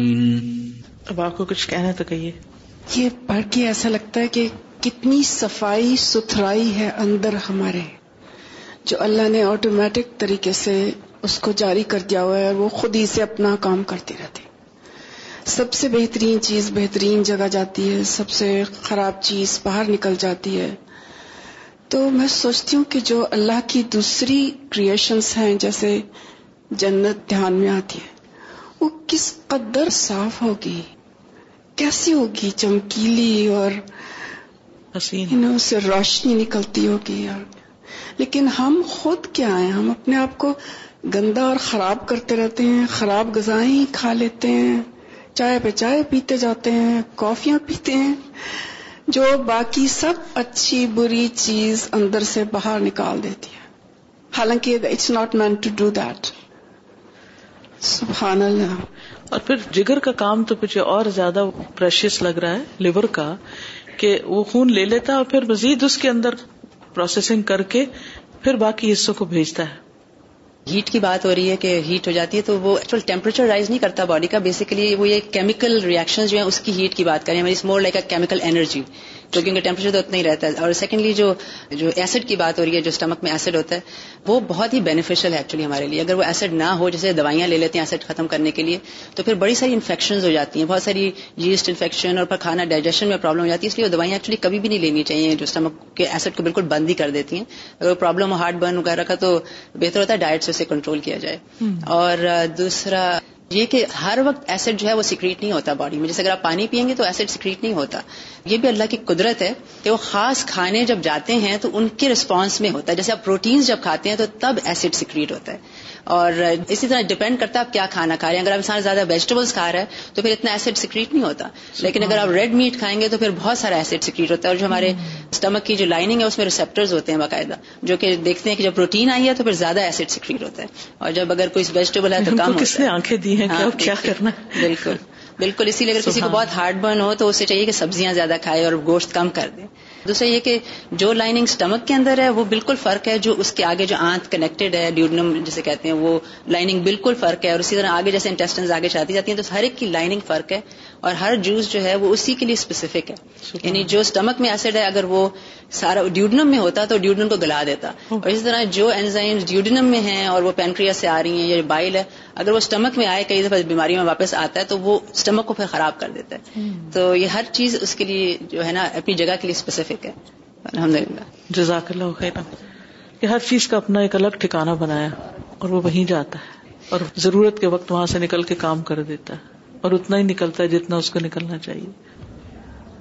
اب آپ کو کچھ کہنا تو کہیے۔ یہ پڑھ کے ایسا لگتا ہے کہ کتنی صفائی ستھرائی ہے اندر ہمارے۔ جو اللہ نے آٹومیٹک طریقے سے اس کو جاری کر دیا ہوا ہے اور وہ خود ہی سے اپنا کام کرتے رہتے سب سے بہترین چیز بہترین جگہ جاتی ہے، سب سے خراب چیز باہر نکل جاتی ہے۔ تو میں سوچتی ہوں کہ جو اللہ کی دوسری کریشنز ہیں، جیسے جنت دھیان میں آتی ہے، وہ کس قدر صاف ہوگی؟ کیسی ہوگی چمکیلی اور اس سے روشنی نکلتی ہوگی اور لیکن ہم خود کیا ہیں ہم اپنے آپ کو گندا اور خراب کرتے رہتے ہیں خراب غذائیں کھا لیتے ہیں چائے پہ چائے پیتے جاتے ہیں کافیاں پیتے ہیں جو باقی سب اچھی بری چیز اندر سے باہر نکال دیتی ہے حالانکہ it's not meant to do that سبحان اللہ اور پھر جگر کا کام تو مجھے اور زیادہ پریشیس لگ رہا ہے لیور کا، کہ وہ خون لے لیتا ہے اور پھر مزید اس کے اندر پروسیسنگ کر کے پھر باقی حصوں کو بھیجتا ہے۔ ہیٹ کی بات ہو رہی ہے کہ ہیٹ ہو جاتی ہے تو وہ ایکچوئل ٹیمپریچر رائز نہیں کرتا باڈی کا بیسیکلی وہ یہ کیمیکل ریئیکشن جو ہے اس کی ہیٹ کی بات کریں۔ More like a chemical energy تو کیونکہ ٹیمپریچر تو اتنا ہی رہتا ہے۔ اور سیکنڈلی جو جو ایسڈ کی بات ہو رہی ہے جو اسٹمک میں ایسڈ ہوتا ہے وہ بہت ہی بینیفیشل ہے ایکچولی ہمارے لیے۔ اگر وہ ایسڈ نہ ہو جیسے دوائیاں لے لیتے ہیں ایسڈ ختم کرنے کے لیے تو پھر بڑی ساری انفیکشن ہو جاتی ہیں۔ بہت ساری جیسٹ انفیکشن اور پھر کھانا ڈائجیشن میں پرابلم ہو جاتی ہے۔ اس لیے وہ دوائیاں ایکچولی کبھی بھی نہیں لینی چاہیے جو اسٹمک کے ایسڈ کو بالکل بند ہی کر دیتی ہیں۔ اگر پرابلم ہو ہارٹ برن وغیرہ کا تو بہتر ہوتا ہے ڈائٹ سے اسے کنٹرول کیا جائے۔ اور دوسرا یہ کہ ہر وقت ایسڈ جو ہے وہ سیکریٹ نہیں ہوتا باڈی میں۔ جیسے اگر آپ پانی پیئیں گے تو ایسڈ سیکریٹ نہیں ہوتا۔ یہ بھی اللہ کی قدرت ہے کہ وہ خاص کھانے جب جاتے ہیں تو ان کے رسپانس میں ہوتا ہے۔ جیسے آپ پروٹینز جب کھاتے ہیں تو تب ایسڈ سیکریٹ ہوتا ہے۔ اور اسی طرح ڈپینڈ کرتا ہے آپ کیا کھانا کھا رہے ہیں۔ اگر آپ انسان زیادہ ویجیٹیبلس کھا رہا ہے تو پھر اتنا ایسڈ سیکریٹ نہیں ہوتا۔ لیکن اگر آپ ریڈ میٹ کھائیں گے تو پھر بہت سارا ایسڈ سیکریٹ ہوتا ہے اور جو ہمارے اسٹمک کی جو لائننگ ہے اس میں ریسپٹرز ہوتے ہیں باقاعدہ جو کہ دیکھتے ہیں کہ جب پروٹین آئی ہے تو پھر زیادہ ایسڈ سیکریٹ ہوتا ہے۔ اور جب اگر کوئی ویجیٹیبل ہے تو کام کس نے آنکھیں دی ہیں؟ ہاں، کیا کرنا؟ بالکل۔ بالکل اسی لیے اگر کسی کو بہت ہارڈ برن ہو تو اسے چاہیے کہ سبزیاں زیادہ کھائے اور گوشت کم کر دیں دوسرا یہ کہ جو لائننگ اسٹمک کے اندر ہے، وہ بالکل فرق ہے، جو اس کے آگے جو آنت کنیکٹڈ ہے ڈیوڈنم جسے کہتے ہیں، وہ لائننگ بالکل فرق ہے اور اسی طرح آگے جیسے انٹیسٹنز آگے چاہتی جاتی ہیں، تو ہر ایک کی لائننگ فرق ہے۔ اور ہر جوس جو ہے وہ اسی کے لیے اسپیسیفک ہے. یعنی جو اسٹمک میں ایسڈ ہے اگر وہ سارا ڈیوڈنم میں ہوتا تو ڈیوڈنم کو گلا دیتا. اور اسی طرح جو اینزائم ڈیوڈنم میں ہیں اور وہ پینکریا سے آ رہی ہیں یا بائل ہے اگر وہ اسٹمک میں آئے کئی دفعہ بیماری میں واپس آتا ہے تو وہ اسٹمک کو پھر خراب کر دیتا ہے. تو یہ ہر چیز اس کے لیے جو ہے نا اپنی جگہ کے لیے اسپیسیفک ہے. الحمد للہ جزاک اللہ خیر کہ ہر چیز کا اپنا ایک الگ ٹھکانا بنایا اور وہ وہیں جاتا ہے اور ضرورت کے وقت وہاں سے نکل کے کام کر دیتا ہے. اور اتنا ہی نکلتا ہے جتنا اس کو نکلنا چاہیے۔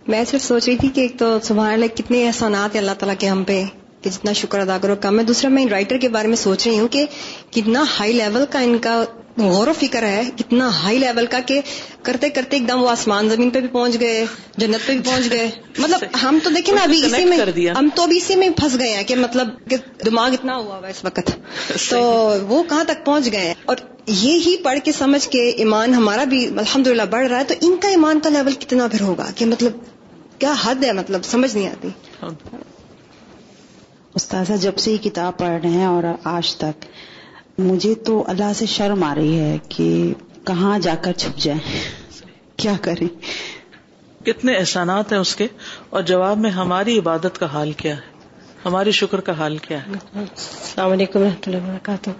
میں صرف سوچ رہی تھی کہ ایک تو سبحان اللہ، کتنے احسانات ہیں اللہ تعالیٰ کے ہم پہ، کہ جتنا شکر ادا کرو، کم ہے۔ دوسرا، میں رائٹر کے بارے میں سوچ رہی ہوں کہ کتنا ہائی لیول کا ان کا غور و فکر ہے کتنا ہائی لیول کا کہ کرتے کرتے ایک دم وہ آسمان زمین پہ بھی پہنچ گئے جنت پہ بھی پہنچ گئے۔ مطلب ہم تو دیکھیں نا ابھی اسی میں ہم تو ابھی اسی میں پھنس گئے ہیں کہ مطلب کہ دماغ اتنا ہوا ہوا اس وقت۔ تو وہ کہاں تک پہنچ گئے اور یہ ہی پڑھ کے سمجھ کے ایمان ہمارا بھی الحمد بڑھ رہا ہے تو ان کا ایمان کا لیول کتنا پھر ہوگا؟ کہ مطلب کیا حد ہے؟ مطلب سمجھ نہیں آتی۔ استاذہ جب سے یہ کتاب پڑھ رہے ہیں اور آج تک مجھے تو اللہ سے شرم آ رہی ہے کہ کہاں جا کر چھپ جائیں۔ کیا کریں؟ کتنے احسانات ہیں اس کے اور جواب میں ہماری عبادت کا حال کیا ہے؟ ہماری شکر کا حال کیا ہے؟ السلام علیکم رحمۃ اللہ وبرکاتہ۔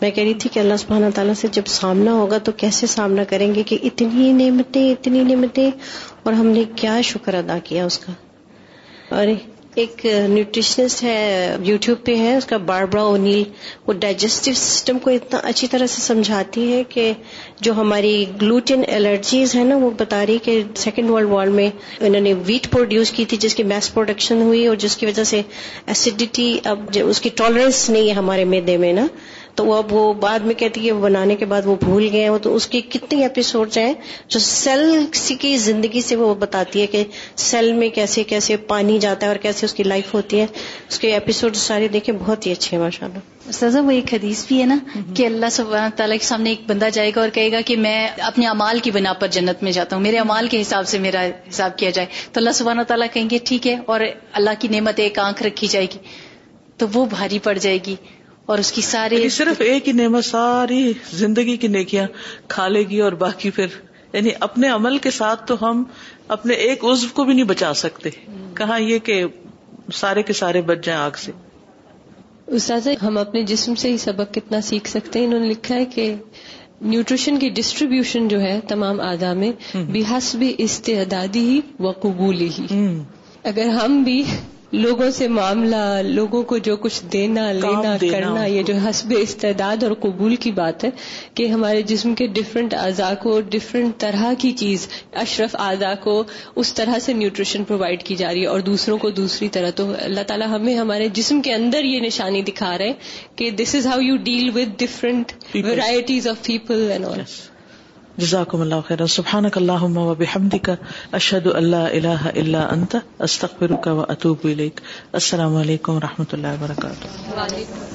میں کہہ رہی تھی کہ اللہ سبحانہ تعالیٰ سے جب سامنا ہوگا تو کیسے سامنا کریں گے کہ اتنی نعمتیں اتنی نعمتیں اور ہم نے کیا شکر ادا کیا اس کا؟ ارے ایک نیوٹریشنسٹ ہے، یوٹیوب پہ ہے، اس کا باربرا اونیل، وہ ڈائجسٹو سسٹم کو اتنا اچھی طرح سے سمجھاتی ہے کہ جو ہماری گلوٹین الرجیز ہے نا، وہ بتا رہی کہ سیکنڈ ورلڈ وار میں انہوں نے ویٹ پروڈیوس کی تھی، جس کی میس پروڈکشن ہوئی اور جس کی وجہ سے ایسیڈیٹی اب اس کی ٹالرنس نہیں ہے ہمارے میدے میں نا۔ تو اب وہ بعد میں کہتی ہے بنانے کے بعد وہ بھول گئے وہ تو اس کی کتنی ایپیسوڈ ہیں جو سیل کی زندگی سے وہ بتاتی ہے کہ سیل میں کیسے کیسے پانی جاتا ہے اور کیسے اس کی لائف ہوتی ہے۔ اس کے ایپیسوڈ سارے دیکھیں بہت ہی اچھے ہیں ماشاء اللہ سزا وہ ایک حدیث بھی ہے نا کہ اللہ سبحانہ تعالیٰ کے سامنے ایک بندہ جائے گا اور کہے گا کہ میں اپنے امال کی بنا پر جنت میں جاتا ہوں، میرے امال کے حساب سے میرا حساب کیا جائے۔ تو اللہ سبحانہ تعالیٰ کہیں گے ٹھیک ہے اور اللہ کی نعمت ایک آنکھ رکھی جائے گی تو وہ بھاری پڑ جائے گی۔ اور اس کی ساری یعنی صرف ایک ہی نعمت ساری زندگی کی نیکیاں کھا لے گی اور باقی پھر یعنی اپنے عمل کے ساتھ تو ہم اپنے ایک عزو کو بھی نہیں بچا سکتے۔ کہاں یہ کہ سارے کے سارے بچ جائیں آگ سے؟ استاذ ہم اپنے جسم سے ہی سبق کتنا سیکھ سکتے ہیں؟ انہوں نے لکھا ہے کہ نیوٹریشن کی ڈسٹریبیوشن جو ہے تمام آدھا میں بحسب استعدادی ہی و قبولی ہی۔ اگر ہم بھی لوگوں سے معاملہ لوگوں کو جو کچھ دینا لینا کرنا یہ جو حسب استعداد اور قبول کی بات ہے کہ ہمارے جسم کے ڈفرینٹ اعضاء کو ڈفرینٹ طرح کی چیز اشرف اعضاء کو اس طرح سے نیوٹریشن پرووائڈ کی جا رہی ہے اور دوسروں کو دوسری طرح۔ تو اللہ تعالیٰ ہمیں ہمارے جسم کے اندر یہ نشانی دکھا رہے ہیں کہ this is how you deal with different varieties of people and all جزاکم اللہ خیر سبحانک اللہم و بحمدک. اشہد اللہ الہ الا انت. استغفرک و اتوب الیک. السلام علیکم و رحمۃ اللہ وبرکاتہ